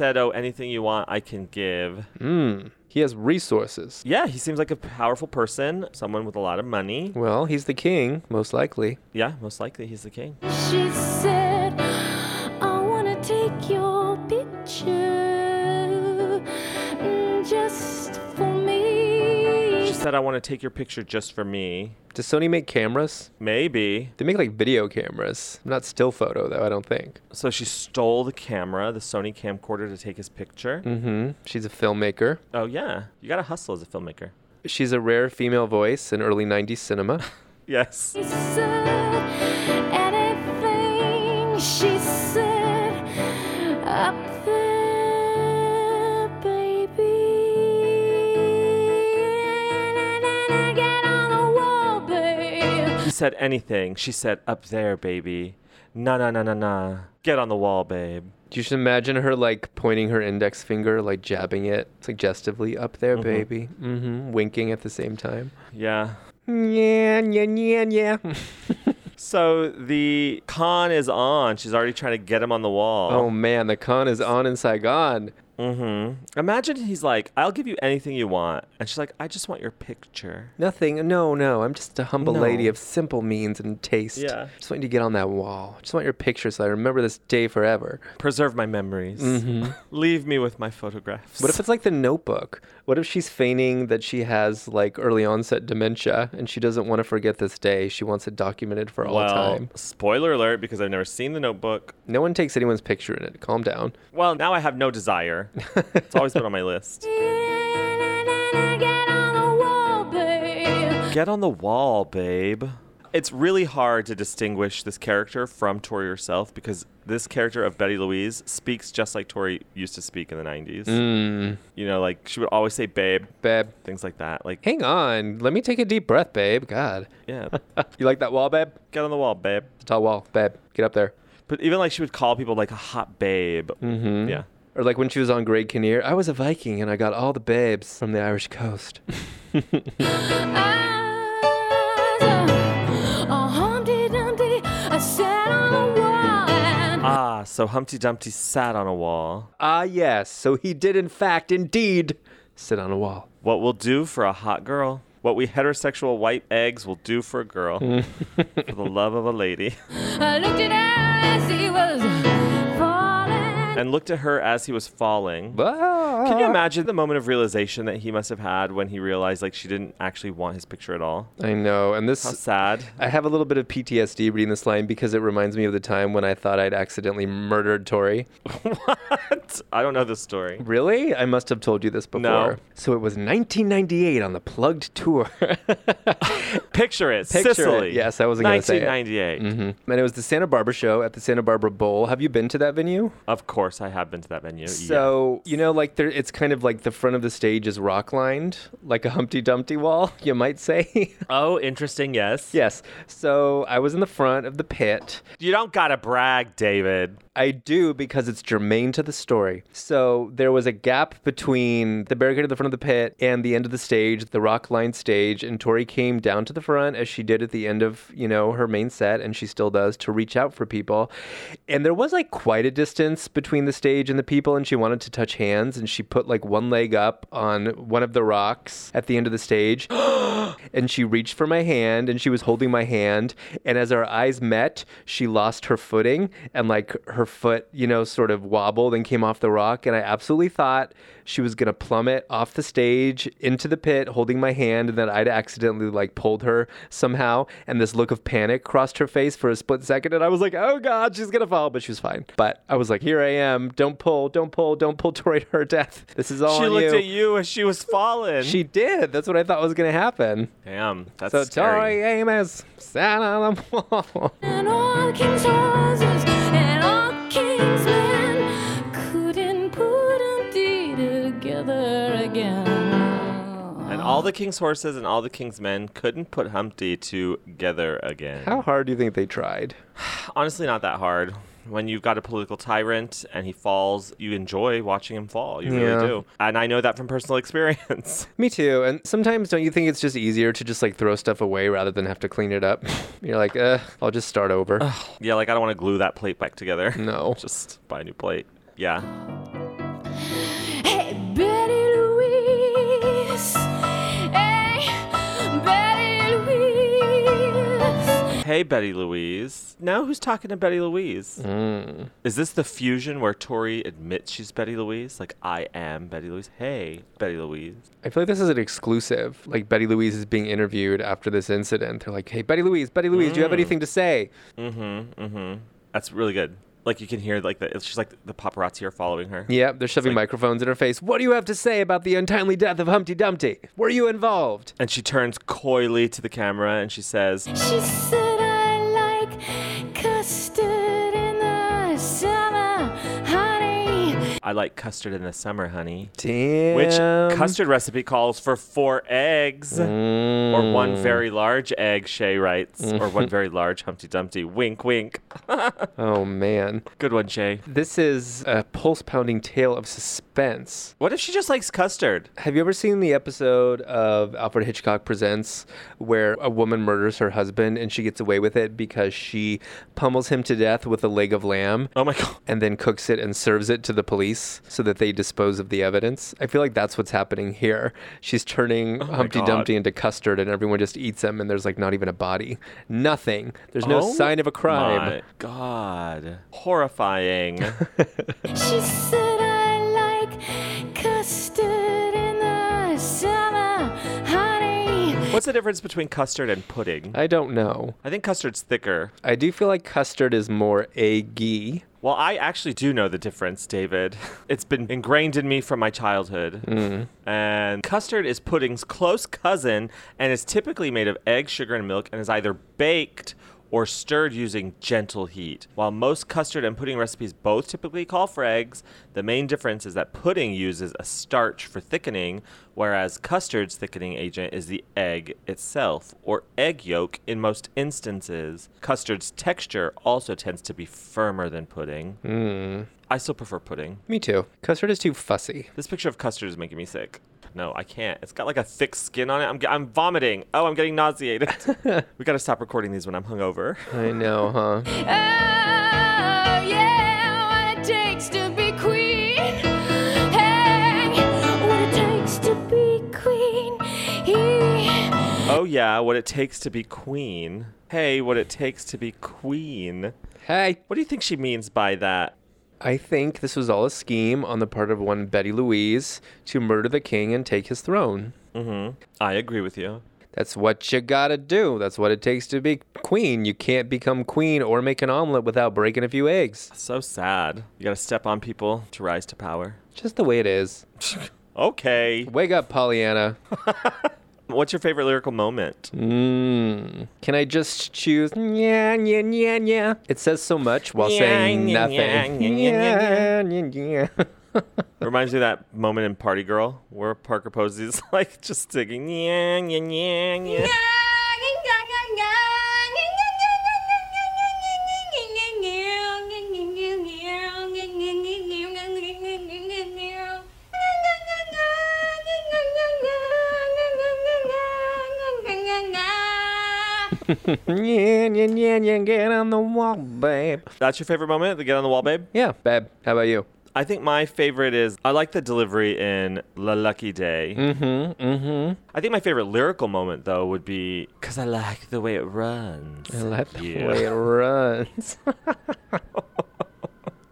Said, oh, anything you want, I can give. Mm. He has resources. Yeah, he seems like a powerful person, someone with a lot of money. Well, he's the king, most likely. Yeah, most likely he's the king. She said, said, I want to take your picture just for me. Does Sony make cameras? Maybe. They make like video cameras. Not still photo though, I don't think. So she stole the camera, the Sony camcorder, to take his picture. Mm-hmm. She's a filmmaker. Oh, yeah. You got to hustle as a filmmaker. She's a rare female voice in early 90s cinema. (laughs) Yes. Said anything. She said, up there, baby. Na na na na na. Get on the wall, babe. You should imagine her like pointing her index finger, like jabbing it suggestively up there, Mhm. baby. Mm-hmm. Winking at the same time. Yeah. Yeah, yeah, yeah, yeah. (laughs) So the con is on. She's already trying to get him on the wall. oh man, the con is on in Saigon. Mm-hmm. Imagine he's like, "I'll give you anything you want," and she's like, "I just want your picture." Nothing. No, no. I'm just a humble No. lady of simple means and taste. Yeah. Just want you to get on that wall. Just want your picture so I remember this day forever. Preserve my memories. Mhm. (laughs) Leave me with my photographs. What if it's like the notebook? What if she's feigning that she has like early onset dementia and she doesn't want to forget this day? She wants it documented for all well, time. spoiler alert because I've never seen the Notebook. No one takes anyone's picture in it. Calm down. Well, now I have no desire. it's always been on my list. (laughs) Get on the wall, babe. Get on the wall, babe. It's really hard to distinguish this character from Tori herself because this character of Betty Louise speaks just like Tori used to speak in the 90s. Mm. You know, like she would always say babe, Babe. things like that. Like, Hang on. Let me take a deep breath, babe. God. yeah, (laughs) You like that wall, babe? get on the wall, babe. The tall wall, babe. Get up there. But even like she would call people like a hot babe. Mm-hmm. Yeah. Or like when she was on Greg Kinnear, I was a Viking and I got all the babes from the Irish coast. (laughs) (laughs) Ah, so Humpty Dumpty sat on a wall. ah, yes. So he did, in fact, indeed, sit on a wall. What we'll do for a hot girl? What we heterosexual white eggs will do for a girl. (laughs) for the love of a lady. I looked at her as he was falling. And looked at her as he was falling. Can you imagine the moment of realization that he must have had when he realized like she didn't actually want his picture at all? I know. And this How sad. I have a little bit of PTSD reading this line because it reminds me of the time when I thought I'd accidentally murdered Tori. (laughs) what? I don't know this story. Really? I must have told you this before. No. So it was 1998 on the Plugged tour. (laughs) Picture it. Picture Sicily. it. Yes, I wasn't going to say it. 1998. hmm And it was the Santa Barbara show at the Santa Barbara Bowl. Have you been to that venue? Of course, I have been to that venue. yeah. So you know, like there, it's kind of like the front of the stage is rock lined, like a Humpty Dumpty wall, (laughs) you might say. (laughs) Oh, interesting. Yes. yes. So I was in the front of the pit. You don't gotta brag, David. I do because it's germane to the story. So there was a gap between the barricade at the front of the pit and the end of the stage, the rock lined stage, and Tori came down to the front as she did at the end of, you know, her main set, and she still does to reach out for people. And there was like quite a distance between the stage and the people, and she wanted to touch hands, and she put like one leg up on one of the rocks at the end of the stage. (gasps) and she reached for my hand and she was holding my hand and as our eyes met she lost her footing and like her foot you know sort of wobbled and came off the rock and i absolutely thought she was going to plummet off the stage into the pit holding my hand and that i'd accidentally like pulled her somehow and this look of panic crossed her face for a split second and i was like oh god she's going to fall but she was fine but i was like here i am don't pull don't pull don't pull (laughs) tori to her death this is all she on looked you at you as she was falling. she did that's what i thought was going to happen Damn, that's so scary. Tori Amos sat on the wall. All the king's horses and all the king's men couldn't put Humpty together again. How hard do you think they tried? (sighs) Honestly, not that hard. When you've got a political tyrant and he falls, you enjoy watching him fall. You Yeah. really do. And I know that from personal (laughs) experience. Me too. And sometimes don't you think it's just easier to just like throw stuff away rather than have to clean it up? (laughs) You're like, uh, I'll just start over. (sighs) yeah, like I don't want to glue that plate back together. No. (laughs) Just buy a new plate. Yeah. Hey, Betty Louise. Now who's talking to Betty Louise? Mm. Is this the fusion where Tori admits she's Betty Louise? Like, I am Betty Louise. Hey, Betty Louise. I feel like this is an exclusive. Like Betty Louise is being interviewed after this incident. They're like, hey, Betty Louise, Betty Louise, do you have Mm. anything to say? Mm-hmm. Mm-hmm. That's really good. Like you can hear like the it's just like the paparazzi are following her. Yeah, they're shoving microphones in her face. What do you have to say about the untimely death of Humpty Dumpty? Were you involved? And she turns coyly to the camera and she says, She said I like custard in the summer, honey. Damn. Which custard recipe calls for four eggs or one mm. very large egg, Shay writes, or one (laughs) very large Humpty Dumpty. Wink, wink. (laughs) Oh man. Good one, Shay. This is a pulse pounding tale of suspense. What if she just likes custard? Have you ever seen the episode of Alfred Hitchcock Presents where a woman murders her husband and she gets away with it because she pummels him to death with a leg of lamb? Oh my god. And then cooks it and serves it to the police so that they dispose of the evidence. I feel like that's what's happening here. She's turning Oh Humpty God. Dumpty into custard and everyone just eats him and there's like not even a body. Nothing. There's no Oh sign of a crime. My God. Horrifying. (laughs) She said What's the difference between custard and pudding? I don't know. I think custard's thicker. I do feel like custard is more eggy. Well, I actually do know the difference, David. (laughs) It's been ingrained in me from my childhood. Mm. And custard is pudding's close cousin and is typically made of egg, sugar, and milk and is either baked or stirred using gentle heat. While most custard and pudding recipes both typically call for eggs, the main difference is that pudding uses a starch for thickening, whereas custard's thickening agent is the egg itself, or egg yolk in most instances. Custard's texture also tends to be firmer than pudding. Mm. I still prefer pudding. Me too. Custard is too fussy. This picture of custard is making me sick. No, I can't. It's got like a thick skin on it. I'm, I'm vomiting. Oh, I'm getting nauseated. (laughs) we got to stop recording these when I'm hungover. I know, huh? Oh, yeah, what it takes to be queen. Hey, what it takes to be queen. Oh, yeah, what it takes to be queen. Hey, what it takes to be queen. Hey. What do you think she means by that? I think this was all a scheme on the part of one Betty Louise to murder the king and take his throne. Mm-hmm. I agree with you. That's what you gotta do. That's what it takes to be queen. You can't become queen or make an omelet without breaking a few eggs. So sad. You got to step on people to rise to power. Just the way it is. (laughs) Okay. Wake up, Pollyanna. (laughs) What's your favorite lyrical moment? Mm. Can I just choose? Yeah, yeah, yeah, yeah. It says so much while saying Yeah, nothing. yeah, yeah, Yeah, yeah, yeah. Reminds me of that moment in Party Girl where Parker Posey is (laughs) like just singing, yeah, yeah, yeah, yeah. yeah, yeah, yeah, yeah. yeah, Get on the wall, babe. That's your favorite moment? The get on the wall, babe? Yeah, babe. How about you? I think my favorite is I like the delivery in La Lucky Day. Mm-hmm. Mm-hmm. I think my favorite lyrical moment though would be because I like the way it runs. I like the Yeah. way it runs. (laughs)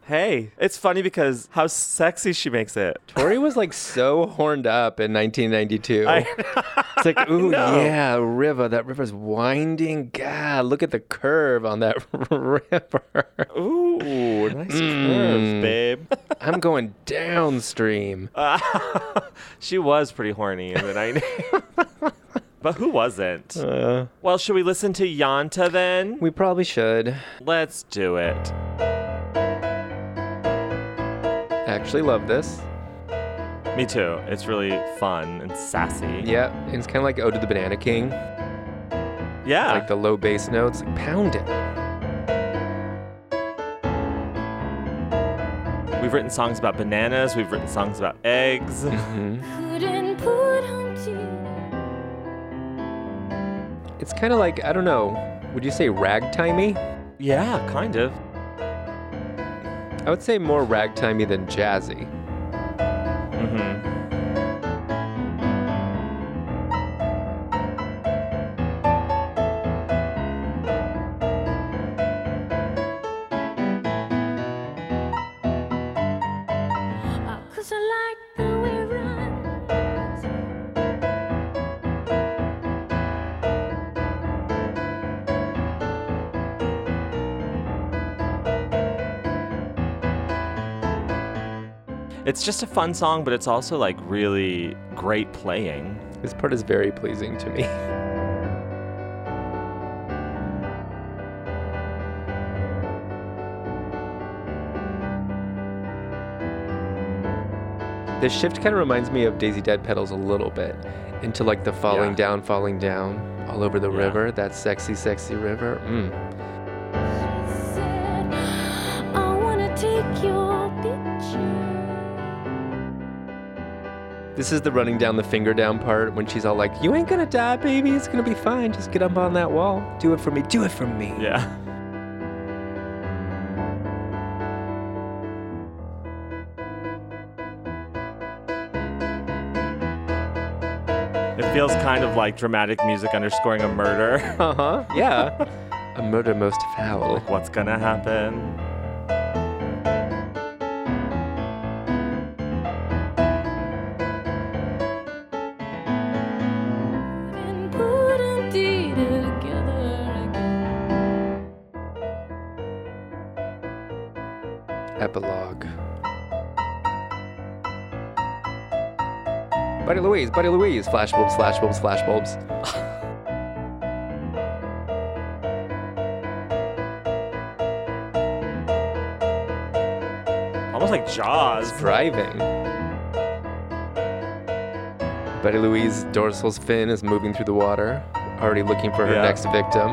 Hey, it's funny because how sexy she makes it. Tori was like so horned up in 1992. I- (laughs) it's like, (laughs) ooh, know. yeah, river. That river's winding. God, look at the curve on that (laughs) river. Ooh, nice Mm. curves, babe. (laughs) I'm going downstream. she was pretty horny in the 90s. but who wasn't? Uh, Well, should we listen to Yanta then? we probably should. Let's do it. Actually love this. Me too. It's really fun and sassy. Yeah, it's kind of like Ode to the Banana King. Yeah. Like the low bass notes, like pound it. We've written songs about bananas. We've written songs about eggs. Mhm. Couldn't put Humpty It's kind of like I don't know. Would you say ragtimey? yeah, kind of. I would say more ragtimey than jazzy. Mm-hmm. It's just a fun song, but it's also like really great playing. This part is very pleasing to me. This shift kind of reminds me of Daisy Dead Petals a little bit into like the falling Yeah. down, falling down all over the Yeah. river. That sexy, sexy river. Mm. This is the running down the finger down part when she's all like, You ain't gonna die, baby. It's gonna be fine. Just get up on that wall. Do it for me. Do it for me. Yeah. It feels kind of like dramatic music underscoring a murder. Uh huh. Yeah. (laughs) A murder most foul. like, what's gonna happen? Louise, Buddy Louise. Flashbulbs, flashbulbs, flashbulbs. Almost like Jaws. Driving. Buddy Louise dorsal's fin is moving through the water, already looking for her Yeah. next victim.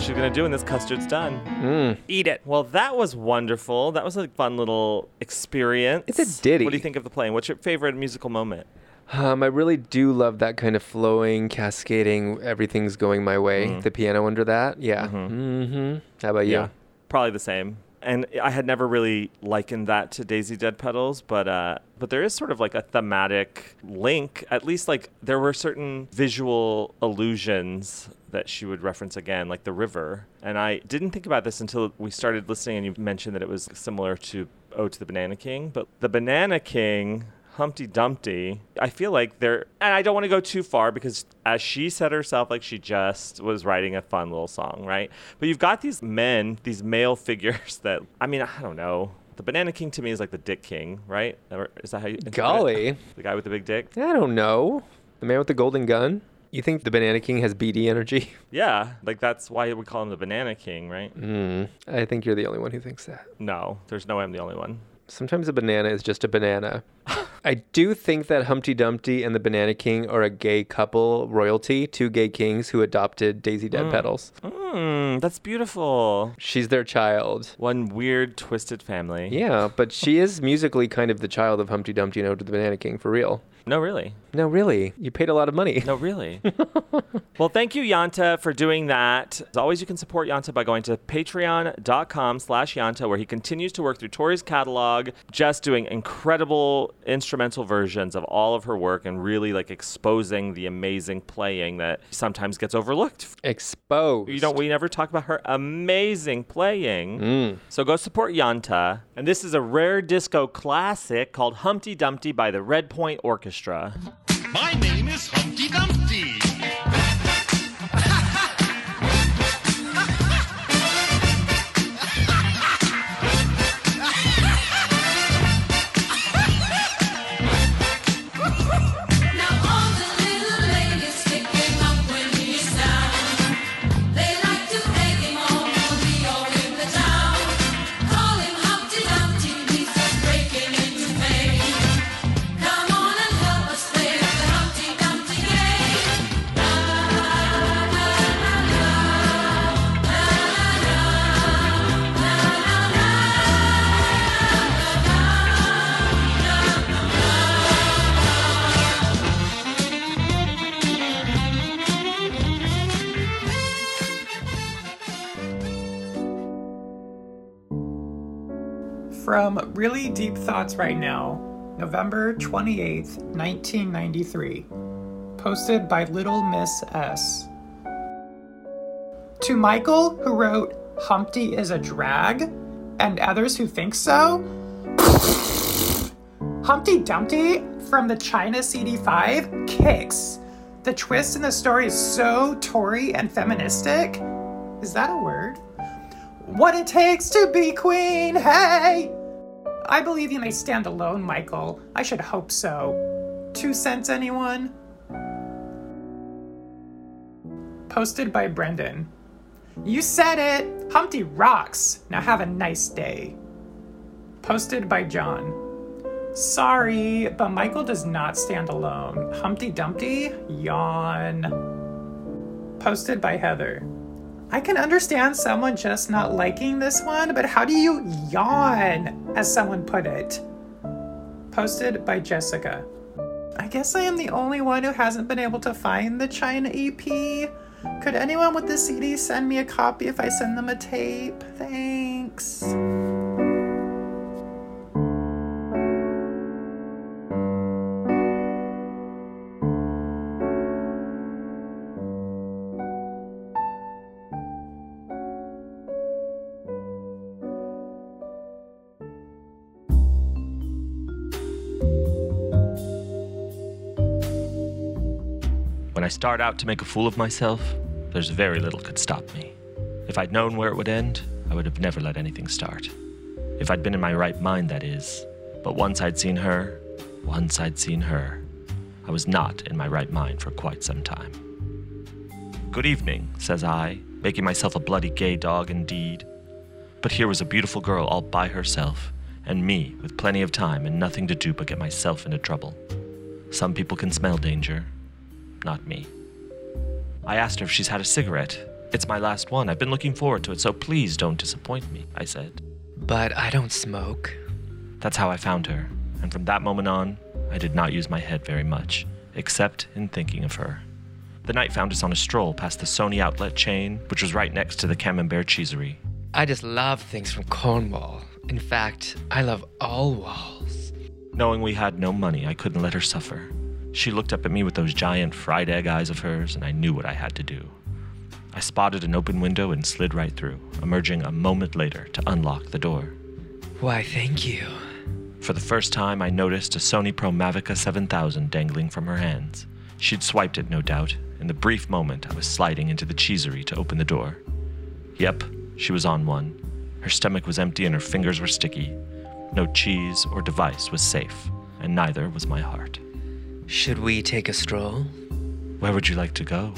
What's she gonna do when this custard's done? Mm. Eat it. Well, that was wonderful. That was a fun little experience. It's a ditty. What do you think of the playing? What's your favorite musical moment? Um, I really do love that kind of flowing, cascading, everything's going my way. Mm. The piano under that. Yeah. Mm-hmm. How about you? Yeah, probably the same. And I had never really likened that to Daisy Dead Petals, but uh, but there is sort of like a thematic link. At least like there were certain visual allusions that she would reference again, like the river. And I didn't think about this until we started listening, and you mentioned that it was similar to Ode to the Banana King. But the Banana King. Humpty Dumpty. I feel like they're, and I don't want to go too far because, as she said herself, like she just was writing a fun little song, right? But you've got these men, these male (laughs) figures that, I mean, I don't know. The Banana King to me is like the Dick King, right? Is that how you? it? Golly. the guy with the big dick. I don't know. The man with the golden gun? You think the Banana King has BD energy? (laughs) Yeah, like that's why we call him the Banana King, right? Mm. I think you're the only one who thinks that. No, there's no way I'm the only one. Sometimes a banana is just a banana. (laughs) I do think that Humpty Dumpty and the Banana King are a gay couple royalty, two gay kings who adopted Daisy Dead Petals. Mm, that's beautiful. She's their child. One weird, twisted family. Yeah, but she is musically kind of the child of Humpty Dumpty and Ode to the Banana King, for real. No, really. No, really. You paid a lot of money. No, really. (laughs) well, thank you, Yanta, for doing that. As always, you can support Yanta by going to patreon.com slash Yanta, where he continues to work through Tori's catalog, just doing incredible instrumental versions of all of her work and really like exposing the amazing playing that sometimes gets overlooked. Exposed. You know, we never talk about her amazing playing. Mm. So go support Yanta. And this is a rare disco classic called Humpty Dumpty by the Red Point Orchestra. My name is Humpty Dumpty. Thoughts Right Now, November 28th, 1993. Posted by Little Miss S. To Michael, who wrote Humpty is a drag, and others who think so, (laughs) Humpty Dumpty from the China CD5 kicks. The twist in the story is so Tori and feministic. Is that a word? What it takes to be queen, hey! I believe you may stand alone, Michael. I should hope so. Two cents, anyone? Posted by Brendan. You said it! Humpty rocks! Now have a nice day. Posted by John. Sorry, but Michael does not stand alone. Humpty Dumpty? Yawn. Posted by Heather. I can understand someone just not liking this one, but how do you yawn, as someone put it? Posted by Jessica. I guess I am the only one who hasn't been able to find the China EP. Could anyone with the CD send me a copy if I send them a tape? Thanks. Start out to make a fool of myself, there's very little could stop me. If I'd known where it would end, I would have never let anything start. If I'd been in my right mind, that is. But once I'd seen her, once I'd seen her, I was not in my right mind for quite some time. Good evening, says I, making myself a bloody gay dog indeed. But here was a beautiful girl all by herself, and me with plenty of time and nothing to do but get myself into trouble. Some people can smell danger, not me. I asked her if she's had a cigarette. It's my last one. I've been looking forward to it, so please don't disappoint me, I said. But I don't smoke. That's how I found her, and from that moment on, I did not use my head very much, except in thinking of her. The night found us on a stroll past the Sony outlet chain, which was right next to the Camembert cheesery. I just love things from Cornwall. In fact, I love all walls. Knowing we had no money, I couldn't let her suffer. She looked up at me with those giant fried egg eyes of hers, and I knew what I had to do. I spotted an open window and slid right through, emerging a moment later to unlock the door. Why, thank you. For the first time, I noticed a Sony Pro Mavica 7000 dangling from her hands. She'd swiped it, no doubt, in the brief moment I was sliding into the cheesery to open the door. Yep, she was on one. Her stomach was empty and her fingers were sticky. No cheese or device was safe, and neither was my heart. Should we take a stroll? Where would you like to go?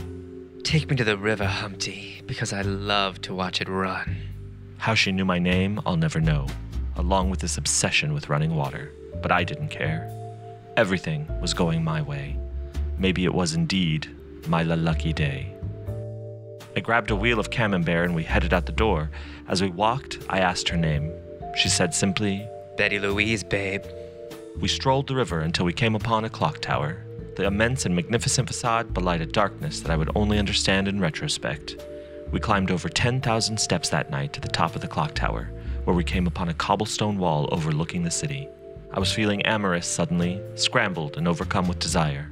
Take me to the river, Humpty, because I love to watch it run. How she knew my name, I'll never know, along with this obsession with running water. But I didn't care. Everything was going my way. Maybe it was indeed my lucky day. I grabbed a wheel of camembert and we headed out the door. As we walked, I asked her name. She said simply, Betty Louise, babe. We strolled the river until we came upon a clock tower. The immense and magnificent facade belied a darkness that I would only understand in retrospect. We climbed over 10,000 steps that night to the top of the clock tower, where we came upon a cobblestone wall overlooking the city. I was feeling amorous suddenly, scrambled and overcome with desire.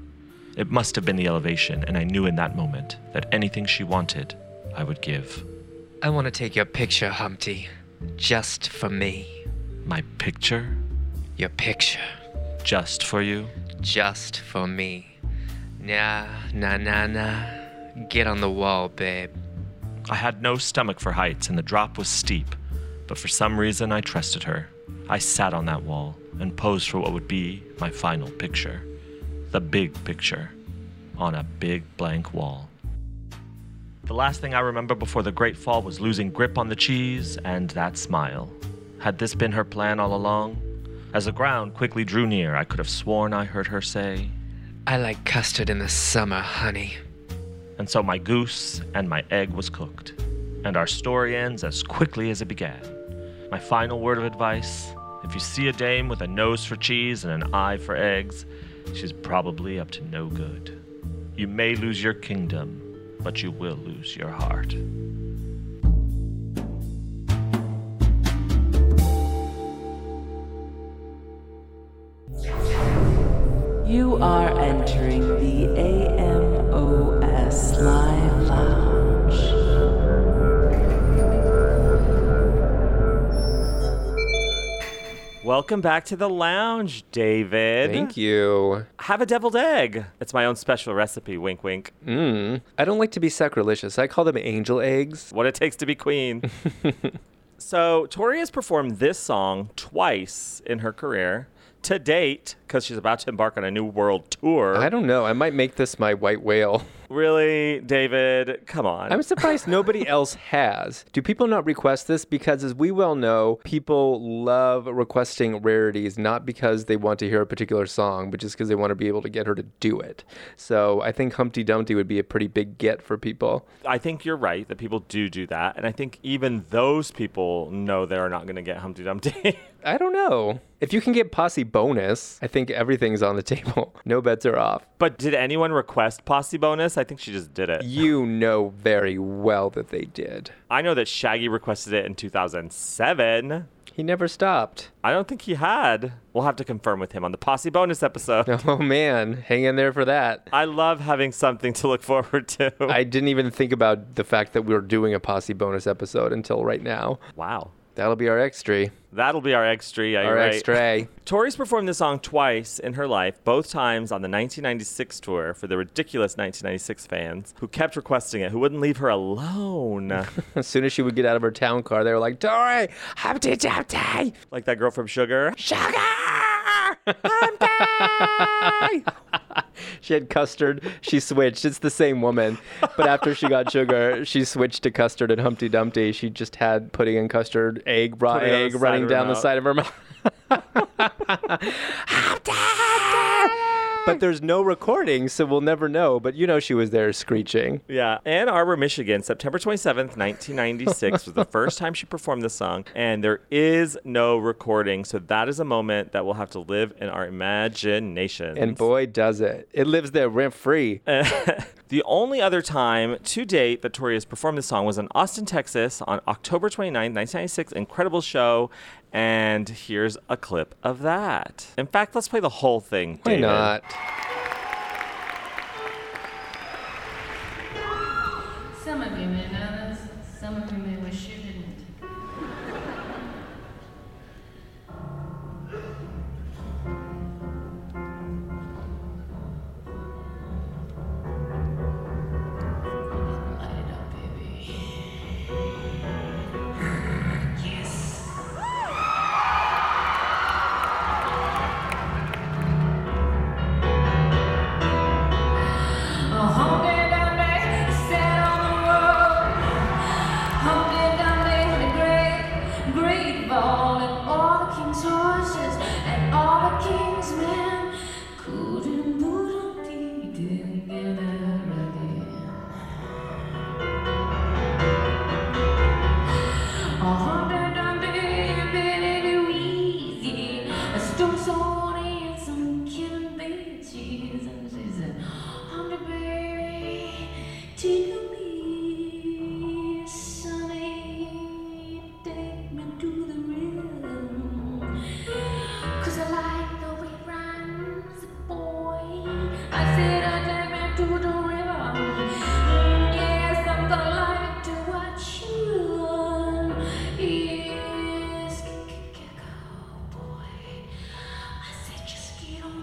It must have been the elevation, and I knew in that moment that anything she wanted, I would give. I want to take your picture, Humpty. Just for me. My picture? Your picture. Just for you? Just for me. Nah, nah, nah, nah. Get on the wall, babe. I had no stomach for heights, and the drop was steep, but for some reason I trusted her. I sat on that wall and posed for what would be my final picture the big picture on a big blank wall. The last thing I remember before the Great Fall was losing grip on the cheese and that smile. Had this been her plan all along? As the ground quickly drew near, I could have sworn I heard her say, I like custard in the summer, honey. And so my goose and my egg was cooked. And our story ends as quickly as it began. My final word of advice if you see a dame with a nose for cheese and an eye for eggs, she's probably up to no good. You may lose your kingdom, but you will lose your heart. You are entering the AMOS Live Lounge. Welcome back to the lounge, David. Thank you. Have a deviled egg. It's my own special recipe. Wink, wink. Mm. I don't like to be sacrilegious. I call them angel eggs. What it takes to be queen. (laughs) so, Tori has performed this song twice in her career. To date, because she's about to embark on a new world tour. I don't know. I might make this my white whale. Really, David? Come on. I'm surprised nobody (laughs) else has. Do people not request this? Because, as we well know, people love requesting rarities not because they want to hear a particular song, but just because they want to be able to get her to do it. So I think Humpty Dumpty would be a pretty big get for people. I think you're right that people do do that, and I think even those people know they're not going to get Humpty Dumpty. (laughs) I don't know. If you can get posse bonus, I think everything's on the (laughs) table. No bets are off. but did anyone request posse bonus? I think she just did it. You know very well that they did. I know that Shaggy requested it in 2007. He never stopped. I don't think he had. We'll have to confirm with him on the posse bonus episode. (laughs) Oh man, hang in there for that. I love having something to look forward to. I didn't even think about the fact that we were doing a posse bonus episode until right now. Wow. That'll be our extra. That'll be our extra. Yeah, Our you're right. (laughs) Tori's performed this song twice in her life, both times on the 1996 tour for the ridiculous 1996 fans who kept requesting it, who wouldn't leave her alone. (laughs) As soon as she would get out of her town car, they were like, Tori, Humpty Dumpty. like that girl from Sugar. Sugar! (laughs) (laughs) she had custard. She switched. It's the same woman. But after she got sugar, she switched to custard and Humpty Dumpty. She just had pudding and custard, egg, raw egg running down the side of her mouth. (laughs) (laughs) but there's no recording, so we'll never know. But you know she was there screeching. Yeah. Ann Arbor, Michigan, September 27th, 1996 was the first time she performed the song. And there is no recording. So that is a moment that will have to live in our imagination. And boy, does it. It lives there rent free. (laughs) the only other time to date that Tori has performed this song was in Austin, Texas on October 29, 1996. Incredible show. And here's a clip of that. In fact, let's play the whole thing. Why David. not?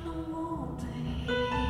Just get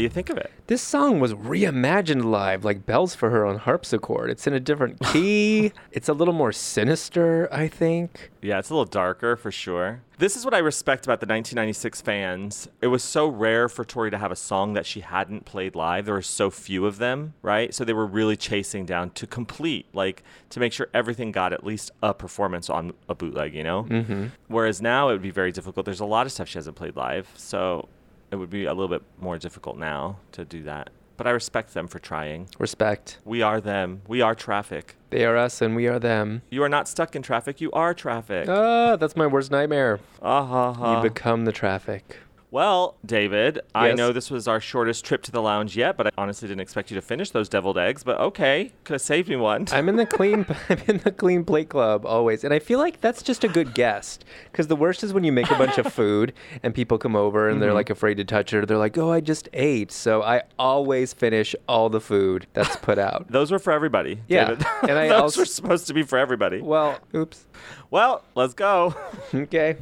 do you think of it? This song was reimagined live, like bells for her on harpsichord. It's in a different (laughs) key. it's a little more sinister, I think. Yeah, it's a little darker for sure. This is what I respect about the 1996 fans. It was so rare for Tori to have a song that she hadn't played live. There were so few of them, right? So they were really chasing down to complete, like to make sure everything got at least a performance on a bootleg, you know? Mhm. Whereas now it would be very difficult. There's a lot of stuff she hasn't played live. So it would be a little bit more difficult now to do that. But I respect them for trying. Respect. We are them. We are traffic. They are us and we are them. You are not stuck in traffic. You are traffic. Ah, that's my worst nightmare. Ah ha ha. You become the traffic. Well, David, I know this was our shortest trip to the lounge yet, but I honestly didn't expect you to finish those deviled eggs. But okay, could have saved me one. I'm in the clean. (laughs) I'm in the clean plate club always, and I feel like that's just a good guest. Because the worst is when you make a bunch of (laughs) food and people come over and they're Mhm. like afraid to touch it. Or they're like, "Oh, I just ate." So I always finish all the food that's put out. (laughs) Those were for everybody. Yeah, David. and I those also- were supposed to be for everybody. Well, oops. Well, let's go. okay.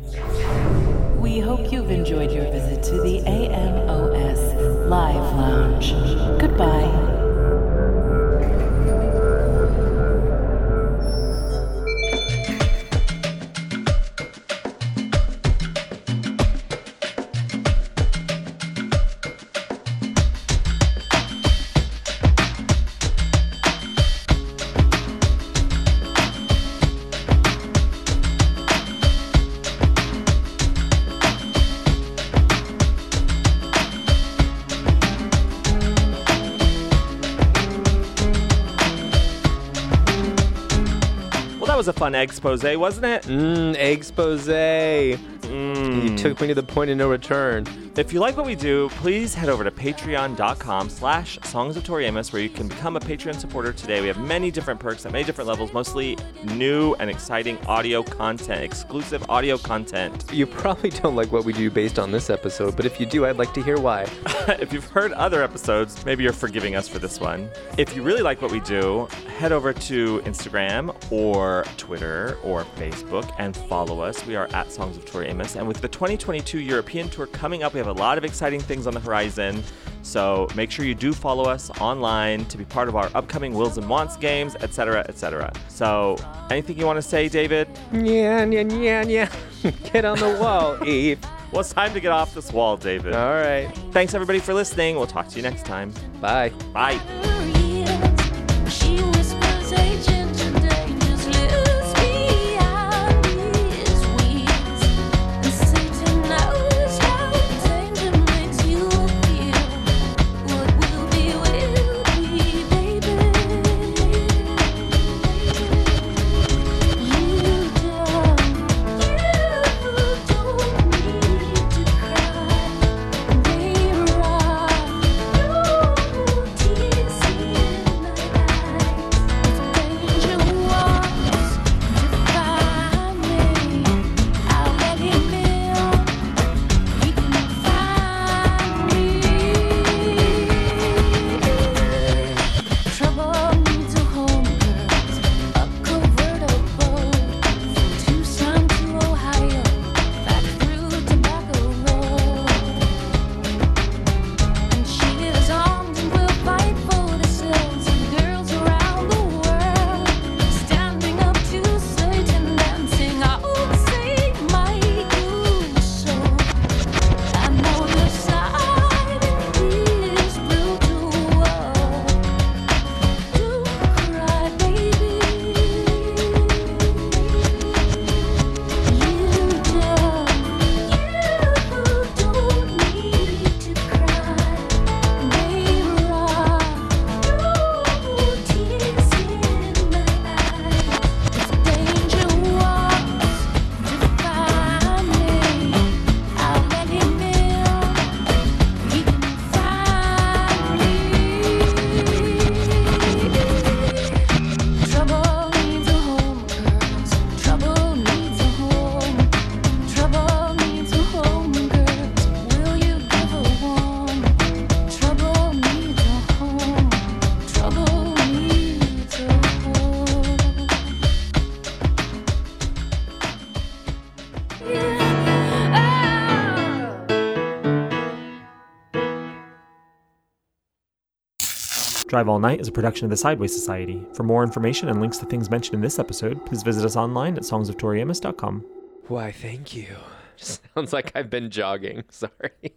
We hope you've enjoyed your visit to the AMOS Live Lounge. Goodbye. Was a fun expose, wasn't it? Mmm, expose. Mm. You took me to the point of no return. If you like what we do, please head over to patreon.com slash songs of Tori Amos where you can become a Patreon supporter today. We have many different perks at many different levels, mostly new and exciting audio content, exclusive audio content. You probably don't like what we do based on this episode, but if you do, I'd like to hear why. (laughs) if you've heard other episodes, maybe you're forgiving us for this one. If you really like what we do, head over to Instagram or Twitter or Facebook and follow us. We are at Songs of Tori Amos. And with the 2022 European tour coming up, we have a lot of exciting things on the horizon. So make sure you do follow us online to be part of our upcoming Wills and Wants games, etc., etc. So anything you want to say, David? Yeah, yeah, yeah, yeah. Get on the wall, (laughs) Eve. Well, it's time to get off this wall, David. All right. Thanks, everybody, for listening. We'll talk to you next time. Bye. Bye. Drive All Night is a production of the Sideways Society. For more information and links to things mentioned in this episode, please visit us online at songsoftoriamos.com. Why, thank you. (laughs) Sounds like I've been jogging. (laughs) Sorry.